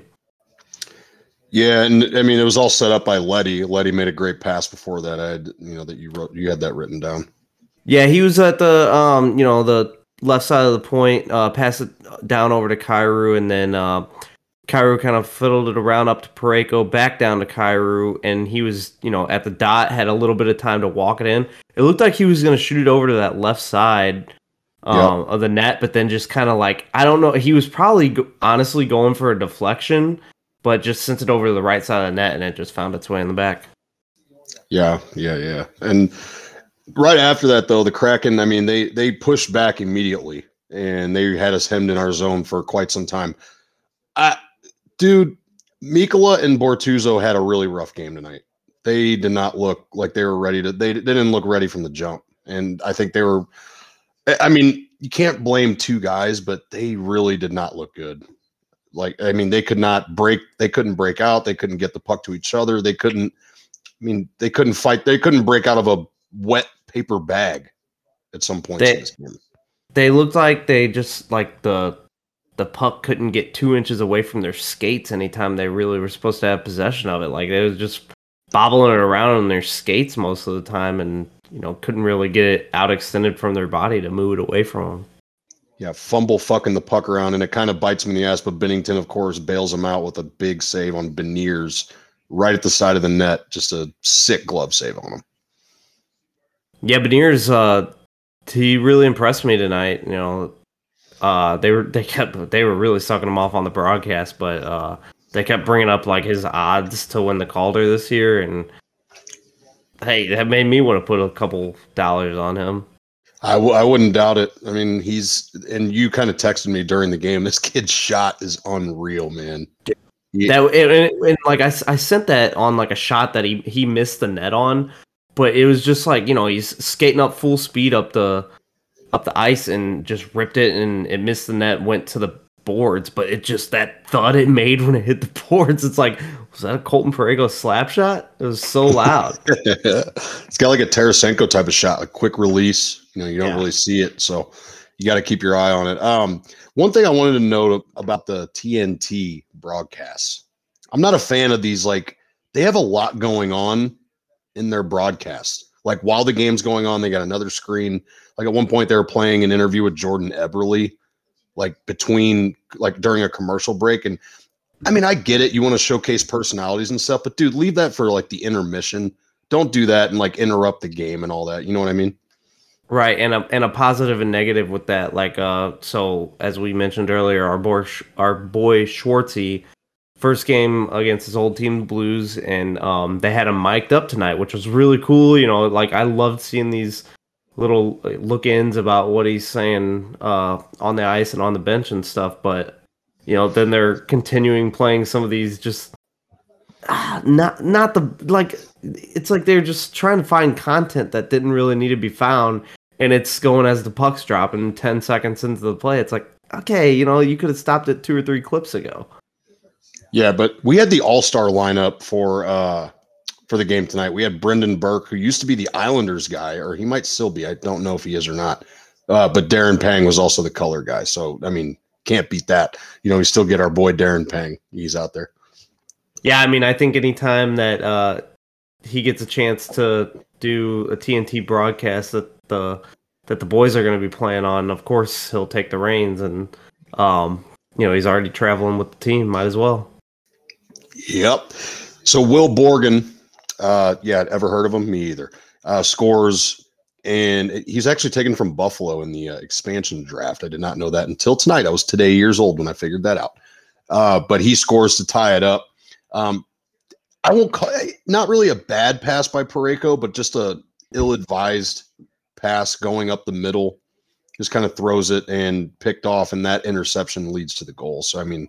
Yeah, and I mean it was all set up by Leddy. Leddy made a great pass before that. I had, you know, that you wrote, you had that written down. Yeah, he was at the, um, you know, the left side of the point, uh, pass it down over to Kyrou, and then uh, Kyrou kind of fiddled it around up to Parayko, back down to Kyrou, and he was, you know, at the dot, had a little bit of time to walk it in. It looked like he was going to shoot it over to that left side um, yep. of the net, but then just kind of like, I don't know, he was probably go- honestly going for a deflection, but just sent it over to the right side of the net, and it just found its way in the back. Yeah, yeah, yeah. And right after that, though, the Kraken, I mean, they they pushed back immediately, and they had us hemmed in our zone for quite some time. I dude, Mikkola and Bortuzzo had a really rough game tonight. They did not look like they were ready to. They, they didn't look ready from the jump, and I think they were. I mean, you can't blame two guys, but they really did not look good. Like, I mean, they could not break. They couldn't break out. They couldn't get the puck to each other. They couldn't. I mean, they couldn't fight. They couldn't break out of a wet paper bag at some point. They, they looked like they just like the the puck couldn't get two inches away from their skates anytime they really were supposed to have possession of it. Like they was just bobbling it around on their skates most of the time, and you know couldn't really get it out extended from their body to move it away from them. Yeah, fumble fucking the puck around, and it kind of bites him in the ass. But Binnington, of course, bails him out with a big save on Beniers right at the side of the net. Just a sick glove save on him. Yeah, Beniers, uh, he really impressed me tonight. You know, uh, they were they kept they were really sucking him off on the broadcast, but uh, they kept bringing up like his odds to win the Calder this year, and hey, that made me want to put a couple dollars on him. I w- I wouldn't doubt it. I mean, he's and you kind of texted me during the game. This kid's shot is unreal, man. Yeah. That and, and, like I, I sent that on like a shot that he he missed the net on, but it was just like you know he's skating up full speed up the up the ice and just ripped it and it missed the net, went to the boards, but it just that thud it made when it hit the boards. It's like, was that a Colton Parayko slap shot? It was so loud. it's got like a Tarasenko type of shot, a quick release. You know, you don't yeah. really see it, so you got to keep your eye on it. Um, one thing I wanted to note about the TNT broadcasts, I'm not a fan of these. Like, they have a lot going on in their broadcasts. Like while the game's going on, they got another screen. Like at one point, they were playing an interview with Jordan Eberle like between like during a commercial break and I mean, I get it. You want to showcase personalities and stuff, but dude, leave that for like the intermission. Don't do that and like interrupt the game and all that. You know what I mean? Right, and a and a positive and negative with that. Like, uh, so as we mentioned earlier, our boy our boy Schwartzy, first game against his old team, Blues, and um, they had him mic'd up tonight, which was really cool. You know, like I loved seeing these little look-ins about what he's saying uh, on the ice and on the bench and stuff. But you know, then they're continuing playing some of these just ah, not not the like. It's like they're just trying to find content that didn't really need to be found, and it's going as the puck's drop and ten seconds into the play. It's like okay, you know, you could have stopped it two or three clips ago. Yeah, but we had the all-star lineup for uh for the game tonight. We had Brendan Burke, who used to be the Islanders guy, or he might still be. I don't know if he is or not. Uh, but Darren Pang was also the color guy. So, I mean, can't beat that. You know, we still get our boy Darren Pang. He's out there. Yeah, I mean, I think anytime that uh, he gets a chance to do a TNT broadcast that the that the boys are going to be playing on, of course he'll take the reins, and um, you know he's already traveling with the team. Might as well. Yep. So Will Borgen uh, yeah, ever heard of him? Me either. Uh, scores, and he's actually taken from Buffalo in the uh, expansion draft. I did not know that until tonight. I was today years old when I figured that out. Uh, but he scores to tie it up. Um, I won't call not really a bad pass by Parayko, but just a ill-advised pass going up the middle. Just kind of throws it and picked off, and that interception leads to the goal. So I mean,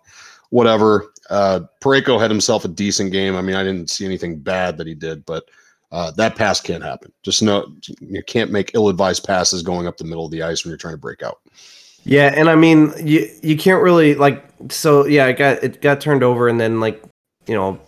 whatever. Uh, Parayko had himself a decent game. I mean, I didn't see anything bad that he did, but uh, that pass can't happen. Just no, you can't make ill-advised passes going up the middle of the ice when you're trying to break out. Yeah, and I mean, you you can't really like. So yeah, it got it got turned over, and then like you know,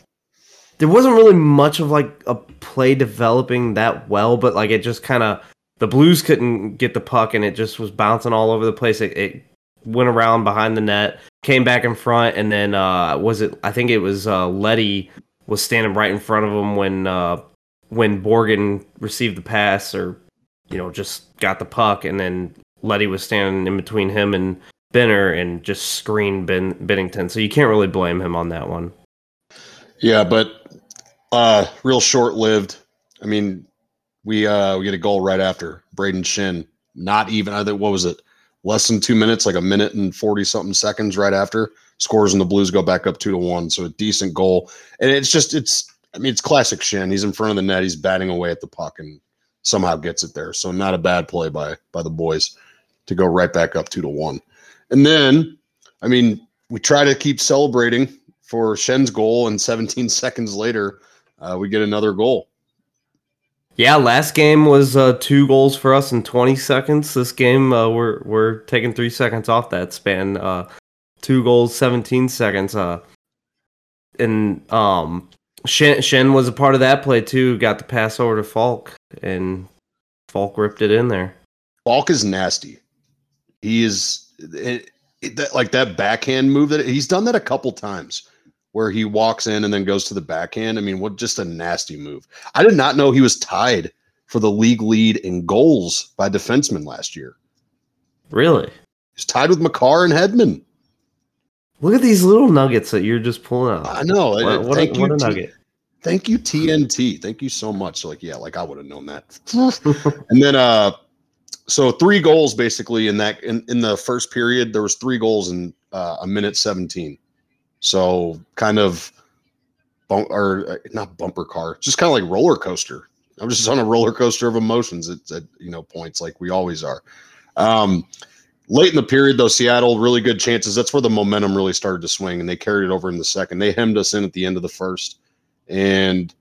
there wasn't really much of like a play developing that well, but like it just kind of the Blues couldn't get the puck, and it just was bouncing all over the place. It, it went around behind the net, came back in front, and then uh, was it? I think it was uh, Leddy was standing right in front of him when uh, when Borgen received the pass, or you know, just got the puck, and then Leddy was standing in between him and Benner and just screened ben- Binnington. So you can't really blame him on that one. Yeah, but uh, real short lived. I mean, we uh, we get a goal right after Braden Schenn. Not even think what was it? less than two minutes, like a minute and 40 something seconds right after, scores and the Blues go back up two to one. So a decent goal. And it's just, it's, I mean, it's classic Schenn. He's in front of the net, he's batting away at the puck and somehow gets it there. So not a bad play by by the boys to go right back up two to one. And then, I mean, we try to keep celebrating for Schenn's goal, and 17 seconds later, uh, we get another goal. Yeah, last game was uh, two goals for us in 20 seconds. This game, uh, we're we're taking three seconds off that span. Uh, two goals, 17 seconds. Uh, and um, Schenn, Schenn was a part of that play too. Got the pass over to Faulk, and Faulk ripped it in there. Faulk is nasty. He is it, it, that, like that backhand move that he's done that a couple times where he walks in and then goes to the backhand. I mean, what just a nasty move. I did not know he was tied for the league lead in goals by defensemen last year. Really? He's tied with Makar and Hedman. Look at these little nuggets that you're just pulling out. I know. What, what, a, what a, nugget. Thank you, TNT. Thank you so much. So like, yeah, like I would have known that. and then uh so three goals basically in that in, in the first period, there was three goals in uh, a minute 17. So kind of bump or uh, not bumper car, just kind of like roller coaster. I'm just on a roller coaster of emotions at, at you know points like we always are. Um, late in the period, though, Seattle really good chances. That's where the momentum really started to swing, and they carried it over in the second. They hemmed us in at the end of the first, and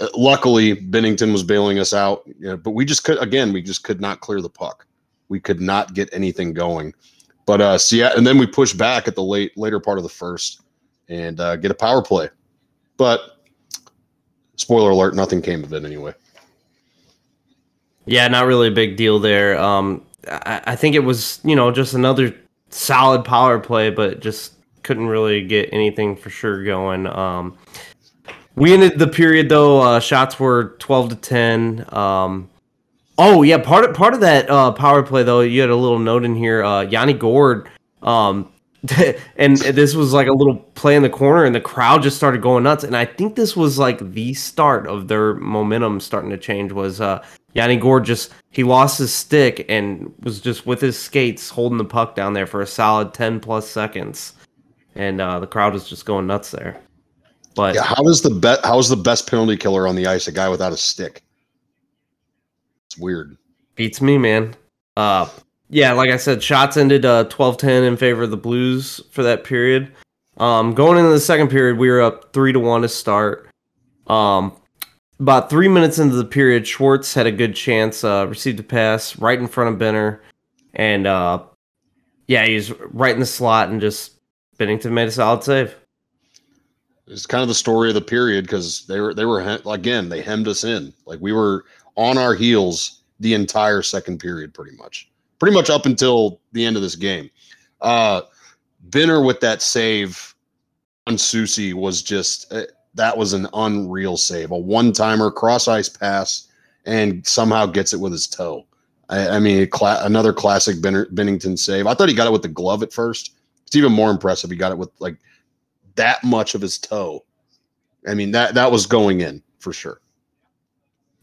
uh, luckily Binnington was bailing us out. You know, but we just could again, we just could not clear the puck. We could not get anything going. But uh, Seattle, and then we push back at the late later part of the first and uh, get a power play. But spoiler alert, nothing came of it anyway. Yeah, not really a big deal there. Um, I, I think it was, you know, just another solid power play, but just couldn't really get anything for sure going. Um, we ended the period though. Uh, shots were twelve to ten. Um, oh yeah, part of part of that uh, power play though, you had a little note in here. Uh, Yanni Gourde um, and this was like a little play in the corner, and the crowd just started going nuts. And I think this was like the start of their momentum starting to change. Was uh, Yanni Gourde just he lost his stick and was just with his skates holding the puck down there for a solid ten plus seconds, and uh, the crowd was just going nuts there. But yeah, how is the bet? How's the best penalty killer on the ice? A guy without a stick. It's weird. Beats me, man. Uh, yeah, like I said, shots ended uh 12-10 in favor of the Blues for that period. Um, going into the second period, we were up three to one to start. Um, about three minutes into the period, Schwartz had a good chance, uh, received a pass right in front of Benner, and uh, yeah, he's right in the slot, and just Binnington made a solid save. It's kind of the story of the period because they were they were again they hemmed us in like we were on our heels the entire second period pretty much pretty much up until the end of this game. Uh, Benner with that save on Soucy was just uh, that was an unreal save, a one timer cross ice pass, and somehow gets it with his toe. I, I mean, another classic Benner, Binnington save. I thought he got it with the glove at first. It's even more impressive. He got it with like that much of his toe. I mean that that was going in for sure.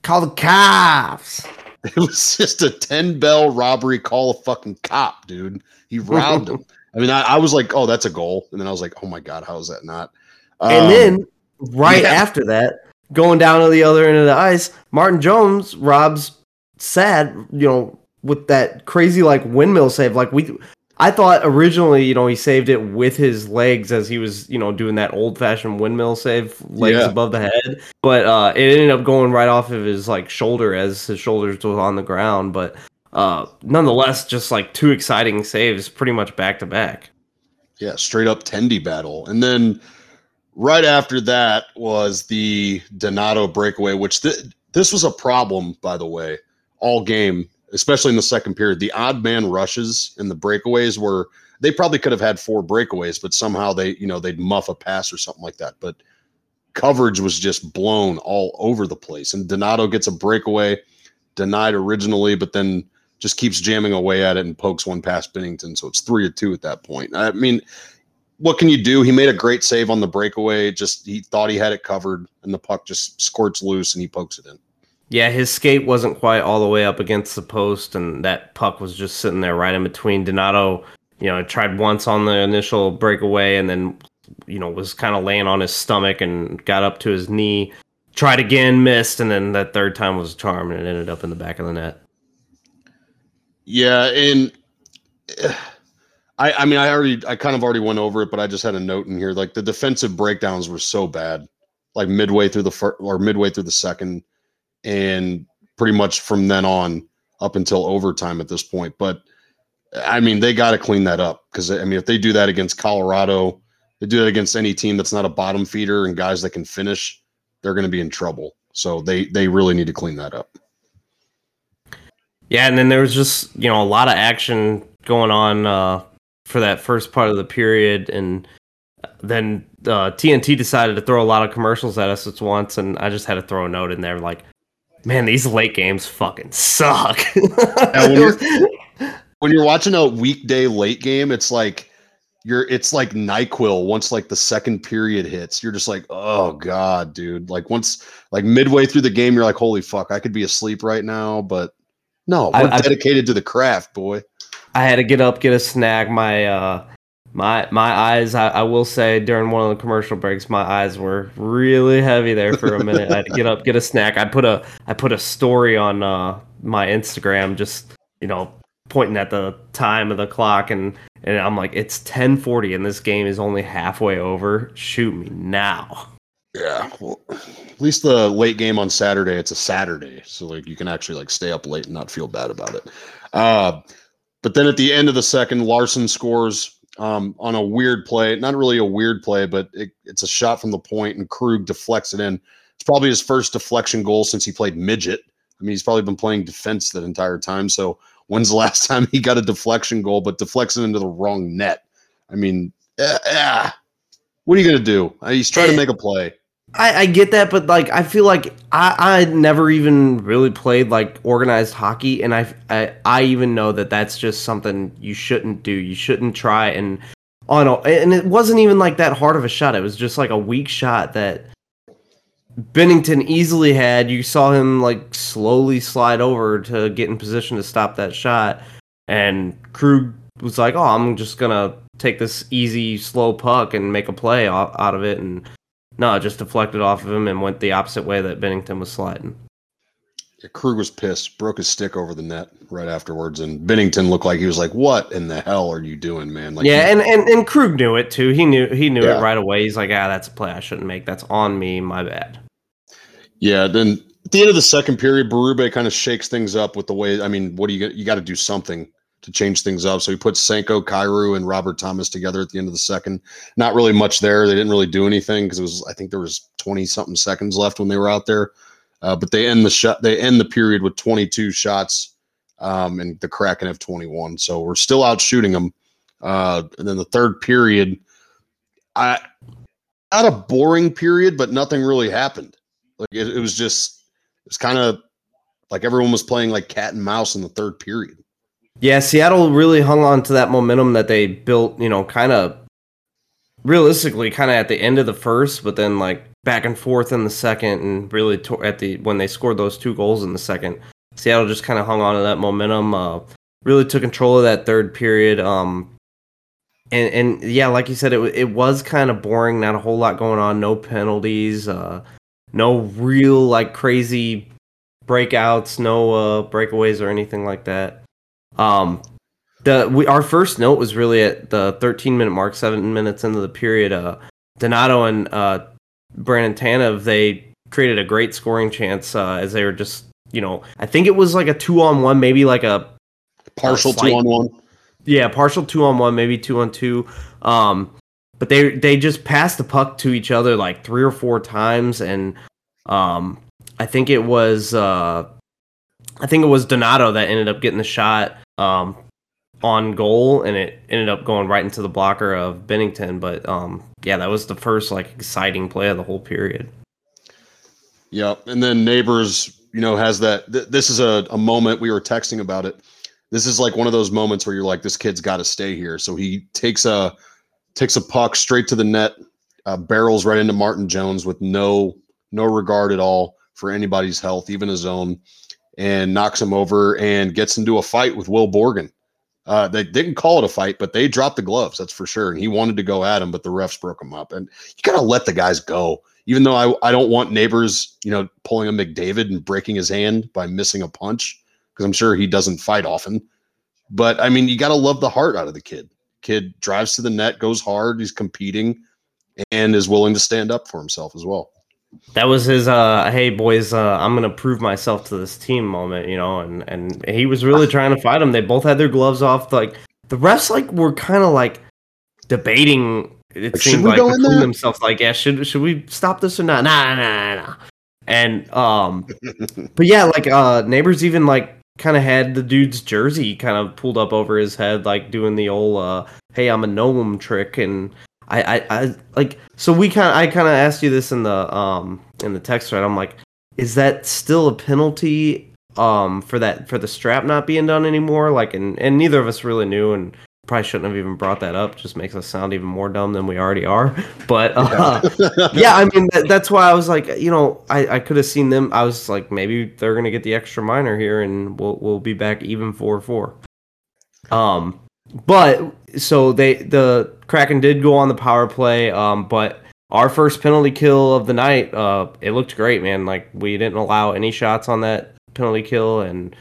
Call the cops. It was just a 10 bell robbery call a fucking cop, dude. He robbed him. I mean, I, I, was like, oh, that's a goal. And then I was like, oh my God, how is that not? Um, and then right yeah. after that, going down to the other end of the ice, Martin Jones robs Saad, you know, with that crazy like windmill save. Like we I thought originally, you know, he saved it with his legs as he was, you know, doing that old fashioned windmill save, legs yeah. above the head. But uh, it ended up going right off of his like shoulder as his shoulders was on the ground. But uh, nonetheless, just like two exciting saves, pretty much back to back. Yeah, straight up Tendy battle, and then right after that was the Donato breakaway, which th- this was a problem, by the way, all game especially in the second period. The odd man rushes and the breakaways were they probably could have had four breakaways, but somehow they, you know, they'd muff a pass or something like that. But coverage was just blown all over the place. And Donato gets a breakaway, denied originally, but then just keeps jamming away at it and pokes one past Binnington. So it's three to two at that point. I mean, what can you do? He made a great save on the breakaway. Just he thought he had it covered, and the puck just squirts loose and he pokes it in. Yeah, his skate wasn't quite all the way up against the post, and that puck was just sitting there right in between. Donato, you know, tried once on the initial breakaway, and then, you know, was kind of laying on his stomach and got up to his knee. Tried again, missed, and then that third time was a charm, and it ended up in the back of the net. Yeah, and I, I mean, I already, I kind of already went over it, but I just had a note in here. Like the defensive breakdowns were so bad, like midway through the first or midway through the second and pretty much from then on up until overtime at this point. But I mean, they got to clean that up because I mean, if they do that against Colorado, they do that against any team that's not a bottom feeder and guys that can finish, they're going to be in trouble. So they they really need to clean that up. Yeah, and then there was just you know a lot of action going on uh, for that first part of the period, and then uh, TNT decided to throw a lot of commercials at us at once, and I just had to throw a note in there like, Man, these late games fucking suck. when, you're, when you're watching a weekday late game, it's like you're it's like NyQuil once like the second period hits. You're just like, oh God, dude. Like once like midway through the game, you're like, holy fuck, I could be asleep right now, but no, we're I, dedicated I, to the craft, boy. I had to get up, get a snack. My uh my my eyes I, I, will say during one of the commercial breaks my eyes were really heavy there for a minute. I had to get up get a snack. I put a i put a story on uh, my instagram just you know pointing at the time of the clock and and i'm like it's 1040 and this game is only halfway over. Shoot me now. Yeah well at least the late game on saturday it's a saturday so like you can actually like stay up late and not feel bad about it. Uh but then at the end of the second Larsson scores um, on a weird play. Not really a weird play, but it, it's a shot from the point, and Krug deflects it in. It's probably his first deflection goal since he played midget. I mean, he's probably been playing defense that entire time. So when's the last time he got a deflection goal, but deflects it into the wrong net? I mean, yeah. What are you gonna do? Uh, he's trying to make a play. I, I, get that, but like I feel like I I never even really played like organized hockey, and I, I I even know that that's just something you shouldn't do. You shouldn't try and on a, and it wasn't even like that hard of a shot. It was just like a weak shot that Binnington easily had. You saw him like slowly slide over to get in position to stop that shot, and Krug was like, "Oh, I'm just gonna take this easy, slow puck and make a play out of it," and no, it just deflected off of him and went the opposite way that Binnington was sliding. Yeah, Krug was pissed, broke his stick over the net right afterwards, and Binnington looked like he was like, "What in the hell are you doing, man?" Like, yeah, and, and and Krug knew it too. He knew he knew yeah. it right away. He's like, "Ah, that's a play I shouldn't make. That's on me. My bad." Yeah. Then at the end of the second period, Berube kind of shakes things up with the way. I mean, what do you you got to do something to change things up. So he puts Senko, Kyrou, and Robert Thomas together at the end of the second. Not really much there. They didn't really do anything because it was I think there was 20 something seconds left when they were out there. Uh, but they end the shot they end the period with 22 shots um, and the Kraken have 21. So we're still out shooting them. Uh, and then the third period, I not a boring period, but nothing really happened. Like it, it was just it was kind of like everyone was playing like cat and mouse in the third period. Yeah, Seattle really hung on to that momentum that they built, you know, kind of realistically kind of at the end of the first, but then like back and forth in the second and really to- at the when they scored those two goals in the second. Seattle just kind of hung on to that momentum, uh, really took control of that third period. Um, and and yeah, like you said, it it was kind of boring. Not a whole lot going on. No penalties. Uh, no real like crazy breakouts. No uh, breakaways or anything like that. Um, the we our first note was really at the 13 minute mark, seven minutes into the period. Uh, Donato and uh, Brandon Tanev they created a great scoring chance uh, as they were just you know I think it was like a two on one, maybe like a partial a slight, two on one. Yeah, partial two on one, maybe two on two. Um, but they they just passed the puck to each other like three or four times, and um, I think it was uh, I think it was Donato that ended up getting the shot um, on goal, and it ended up going right into the blocker of Binnington. But um, yeah, that was the first like exciting play of the whole period. Yeah, and then Neighbours, you know, has that. Th- this is a, a moment we were texting about it. This is like one of those moments where you're like, this kid's got to stay here. So he takes a takes a puck straight to the net, uh, barrels right into Martin Jones with no no regard at all for anybody's health, even his own and knocks him over and gets into a fight with Will Borgen. Uh, they didn't call it a fight, but they dropped the gloves. That's for sure. And he wanted to go at him, but the refs broke him up. And you gotta let the guys go. Even though I, I don't want Neighbours, you know, pulling a McDavid and breaking his hand by missing a punch because I'm sure he doesn't fight often. But I mean, you gotta love the heart out of the kid. Kid drives to the net, goes hard, he's competing, and is willing to stand up for himself as well that was his uh hey boys uh i'm gonna prove myself to this team moment you know and and he was really trying to fight him. They both had their gloves off like the refs like were kind of like debating it like, seemed like between themselves like yeah should should we stop this or not? Nah nah nah, nah. and um but yeah like uh Neighbours even like kind of had the dude's jersey kind of pulled up over his head like doing the old uh hey i'm a gnome trick and I, I, I like so we kind of I kind of asked you this in the um in the text thread. I'm like, is that still a penalty um for that for the strap not being done anymore? Like, and and neither of us really knew, and probably shouldn't have even brought that up. Just makes us sound even more dumb than we already are. But uh, yeah, I mean that, that's why I was like, you know, I I could have seen them. I was like, maybe they're gonna get the extra minor here, and we'll we'll be back even four four. Um, but so they the Kraken did go on the power play, um, but our first penalty kill of the night, uh, it looked great, man. Like we didn't allow any shots on that penalty kill, and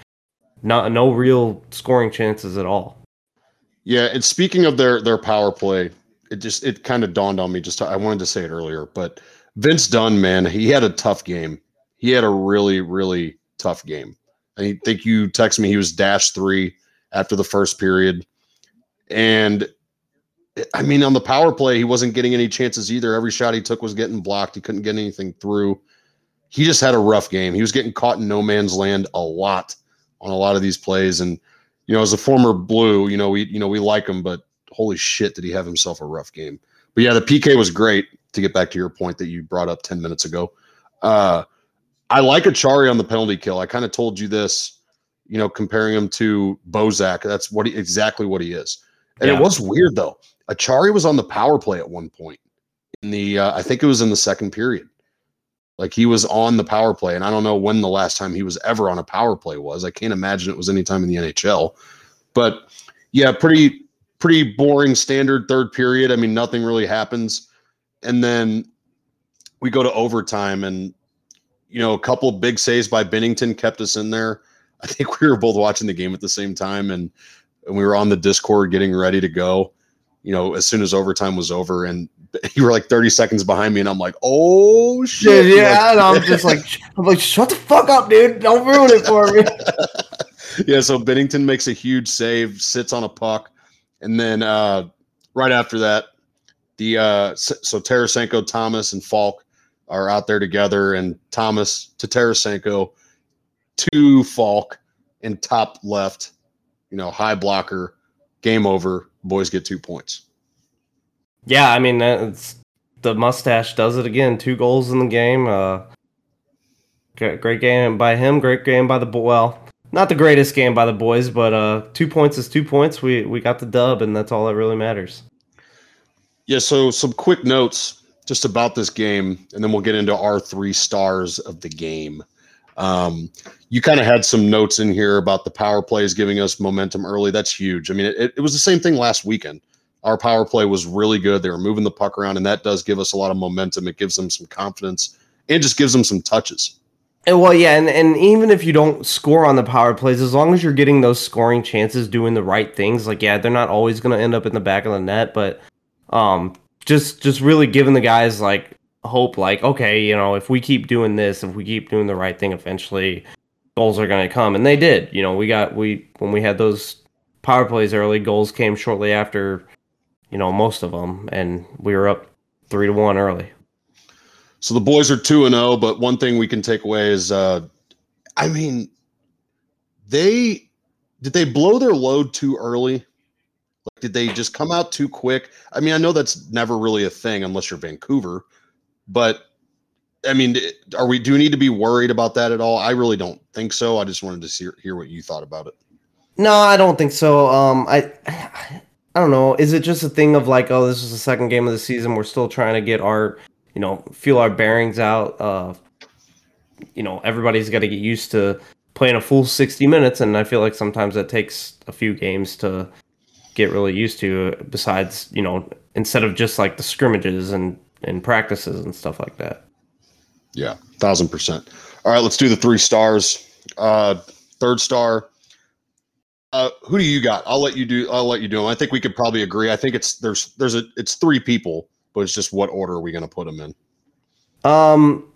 not no real scoring chances at all. Yeah, and speaking of their their power play, it just it kind of dawned on me. Just I wanted to say it earlier, but Vince Dunn, man, he had a tough game. He had a really really tough game. I think you texted me he was dash three after the first period, and I mean on the power play he wasn't getting any chances either. Every shot he took was getting blocked. He couldn't get anything through. He just had a rough game. He was getting caught in no man's land a lot on a lot of these plays, and you know as a former blue, you know we you know we like him, but holy shit, did he have himself a rough game? But yeah, the PK was great. To get back to your point that you brought up ten minutes ago, uh, I like Acciari on the penalty kill. I kind of told you this, you know, comparing him to Bozak. That's what he, exactly what he is. And yeah. it was weird though. Acciari was on the power play at one point in the, uh, I think it was in the second period. Like he was on the power play, and I don't know when the last time he was ever on a power play was. I can't imagine it was any time in the NHL. But yeah, pretty pretty boring standard third period. I mean, nothing really happens. And then we go to overtime and you know, a couple big saves by Binnington kept us in there. I think we were both watching the game at the same time and, and we were on the Discord getting ready to go, you know, as soon as overtime was over and you were like 30 seconds behind me and I'm like, oh shit. Yeah, yeah like, and I'm just like I'm like, shut the fuck up, dude. Don't ruin it for me. yeah, so Binnington makes a huge save, sits on a puck and then uh, right after that, the uh, so Tarasenko, Thomas, and Faulk are out there together, and Thomas to Tarasenko to Faulk and top left, you know, high blocker, game over. Boys get two points. Yeah, I mean, it's, the mustache does it again. Two goals in the game. Uh, great game by him. Great game by the well not the greatest game by the boys, but uh, two points is two points. We we got the dub, and that's all that really matters. Yeah. So some quick notes just about this game, and then we'll get into our three stars of the game. Um, you kind of had some notes in here about the power plays giving us momentum early. That's huge. I mean, it, it was the same thing last weekend. Our power play was really good. They were moving the puck around, and that does give us a lot of momentum. It gives them some confidence and just gives them some touches. And well, yeah, and, and even if you don't score on the power plays, as long as you're getting those scoring chances, doing the right things, like yeah, they're not always going to end up in the back of the net, but um, just just really giving the guys like hope, like okay, you know, if we keep doing this, if we keep doing the right thing, eventually goals are going to come, and they did. You know, we got we when we had those power plays early, goals came shortly after, you know, most of them, and we were up three to one early. So the boys are 2 and 0, but one thing we can take away is uh I mean they did they blow their load too early? Like did they just come out too quick? I mean, I know that's never really a thing unless you're Vancouver, but I mean, are we do we need to be worried about that at all? I really don't think so. I just wanted to see, hear what you thought about it. No, I don't think so. Um I I don't know. Is it just a thing of like, oh, this is the second game of the season. We're still trying to get our you know, feel our bearings out. Uh, you know, everybody's got to get used to playing a full 60 minutes, and I feel like sometimes that takes a few games to get really used to. Besides, you know, instead of just like the scrimmages and and practices and stuff like that. Yeah, thousand percent. All right, let's do the three stars. Uh, third star. Uh, who do you got? I'll let you do. I'll let you do them. I think we could probably agree. I think it's there's there's a it's three people but it's just what order are we going to put them in? Um,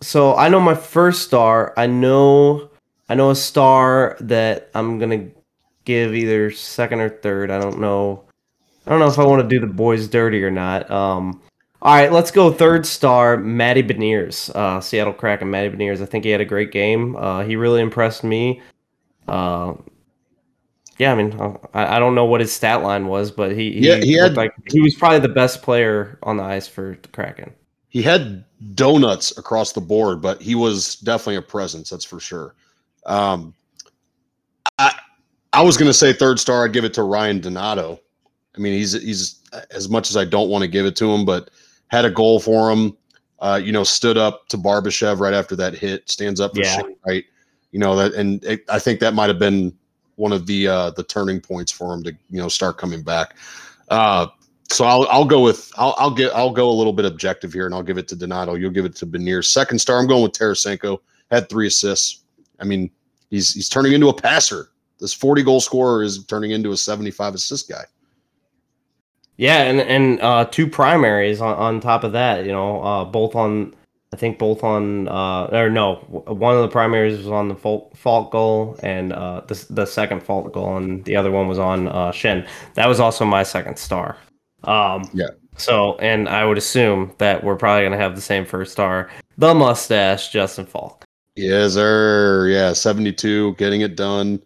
so I know my first star. I know, I know a star that I'm gonna give either second or third. I don't know. I don't know if I want to do the boys dirty or not. Um, all right, let's go third star, Matty Beniers, uh, Seattle Kraken, Matty Beniers. I think he had a great game. Uh, he really impressed me. Uh, yeah, I mean, uh, I, I don't know what his stat line was, but he, he yeah, he had like he was probably the best player on the ice for the Kraken. He had donuts across the board, but he was definitely a presence. That's for sure. Um, I I was going to say third star. I'd give it to Ryan Donato. I mean, he's he's as much as I don't want to give it to him, but had a goal for him. Uh, you know, stood up to Barbashev right after that hit. Stands up for yeah. right. You know that, and it, I think that might have been one of the uh, the turning points for him to you know start coming back. Uh, so I'll I'll go with I'll I'll get I'll go a little bit objective here and I'll give it to Donato. You'll give it to Beniers. Second star, I'm going with Tarasenko. Had three assists. I mean, he's he's turning into a passer. This 40 goal scorer is turning into a 75 assist guy. Yeah, and and uh, two primaries on, on top of that. You know, uh, both on I think both on uh, or no, one of the primaries was on the Faulk, Faulk goal, and uh, the the second Faulk goal, and the other one was on uh, Schenn. That was also my second star. Um, yeah. So, and I would assume that we're probably gonna have the same first star, the mustache, Justin Faulk. Yes, sir. Yeah, seventy-two, getting it done.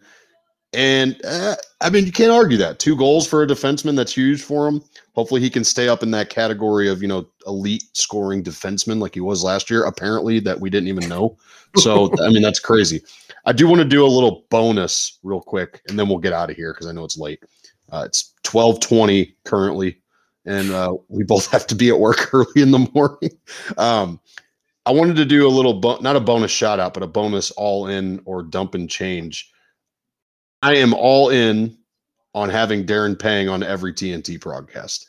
And uh, I mean, you can't argue that. Two goals for a defenseman, that's huge for him. Hopefully, he can stay up in that category of, you know, elite scoring defenseman like he was last year, apparently, that we didn't even know. So, I mean, that's crazy. I do want to do a little bonus real quick, and then we'll get out of here because I know it's late. Uh, it's 1220 currently, and uh, we both have to be at work early in the morning. Um, I wanted to do a little, bo- not a bonus shout out, but a bonus all in or dump and change I am all in on having Darren Pang on every TNT broadcast.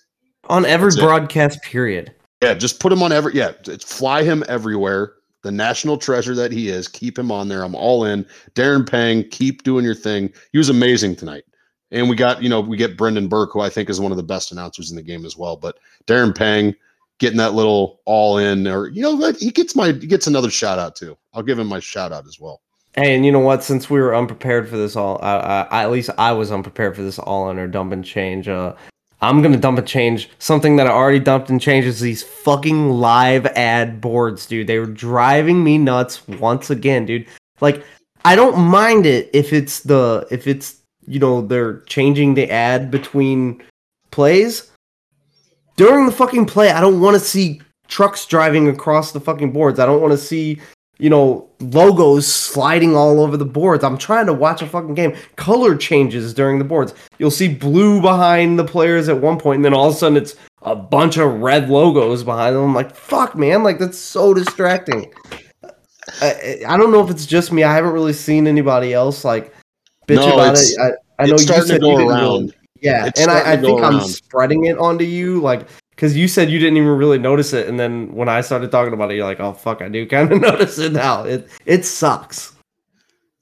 On every That's broadcast, it. period. Yeah, just put him on every. Yeah, fly him everywhere. The national treasure that he is, keep him on there. I'm all in. Darren Pang, keep doing your thing. He was amazing tonight. And we got, you know, we get Brendan Burke, who I think is one of the best announcers in the game as well. But Darren Pang getting that little all in, or you know, he gets my he gets another shout out too. I'll give him my shout out as well. Hey, and you know what? Since we were unprepared for this all, I, I, at least I was unprepared for this all in or dump and change. Uh, I'm gonna dump and change something that I already dumped and changed is these fucking live ad boards, dude. They were driving me nuts once again, dude. Like, I don't mind it if it's the if it's you know they're changing the ad between plays during the fucking play. I don't want to see trucks driving across the fucking boards. I don't want to see you know, logos sliding all over the boards. I'm trying to watch a fucking game. Color changes during the boards. You'll see blue behind the players at one point, and then all of a sudden it's a bunch of red logos behind them. I'm like, fuck, man, like that's so distracting. I, I don't know if it's just me. I haven't really seen anybody else like bitch no, about it. I, I know you said you didn't really, yeah, it's and I, I think around. I'm spreading it onto you. Like because you said you didn't even really notice it, and then when I started talking about it, you're like, "Oh fuck, I do kind of notice it now. It it sucks."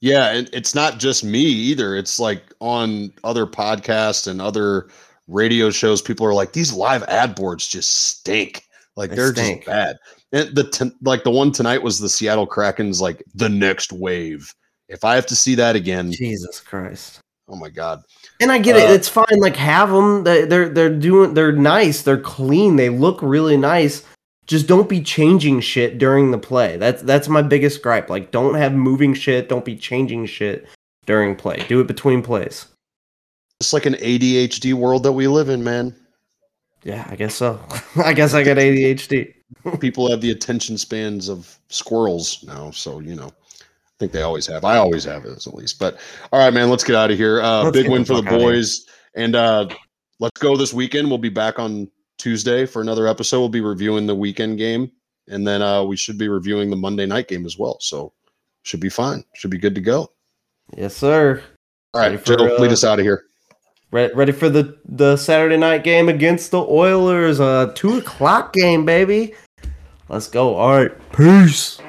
Yeah, and it's not just me either. It's like on other podcasts and other radio shows, people are like, "These live ad boards just stink. Like they are just bad." And the t- like the one tonight was the Seattle Kraken's like the next wave. If I have to see that again, Jesus Christ! Oh my god! And I get uh, it; it's fine. Like have them. They're they're doing. They're nice. They're clean. They look really nice. Just don't be changing shit during the play. That's that's my biggest gripe. Like don't have moving shit. Don't be changing shit during play. Do it between plays. It's like an ADHD world that we live in, man. Yeah, I guess so. I guess I got ADHD. People have the attention spans of squirrels now, so you know. I think they always have. I always have it at least. But all right, man, let's get out of here. Uh, big win for the boys, and uh, let's go this weekend. We'll be back on Tuesday for another episode. We'll be reviewing the weekend game, and then uh, we should be reviewing the Monday night game as well. So should be fine. Should be good to go. Yes, sir. All right, for, Joe, lead uh, us out of here. Ready, ready for the the Saturday night game against the Oilers? A two o'clock game, baby. Let's go. All right, peace.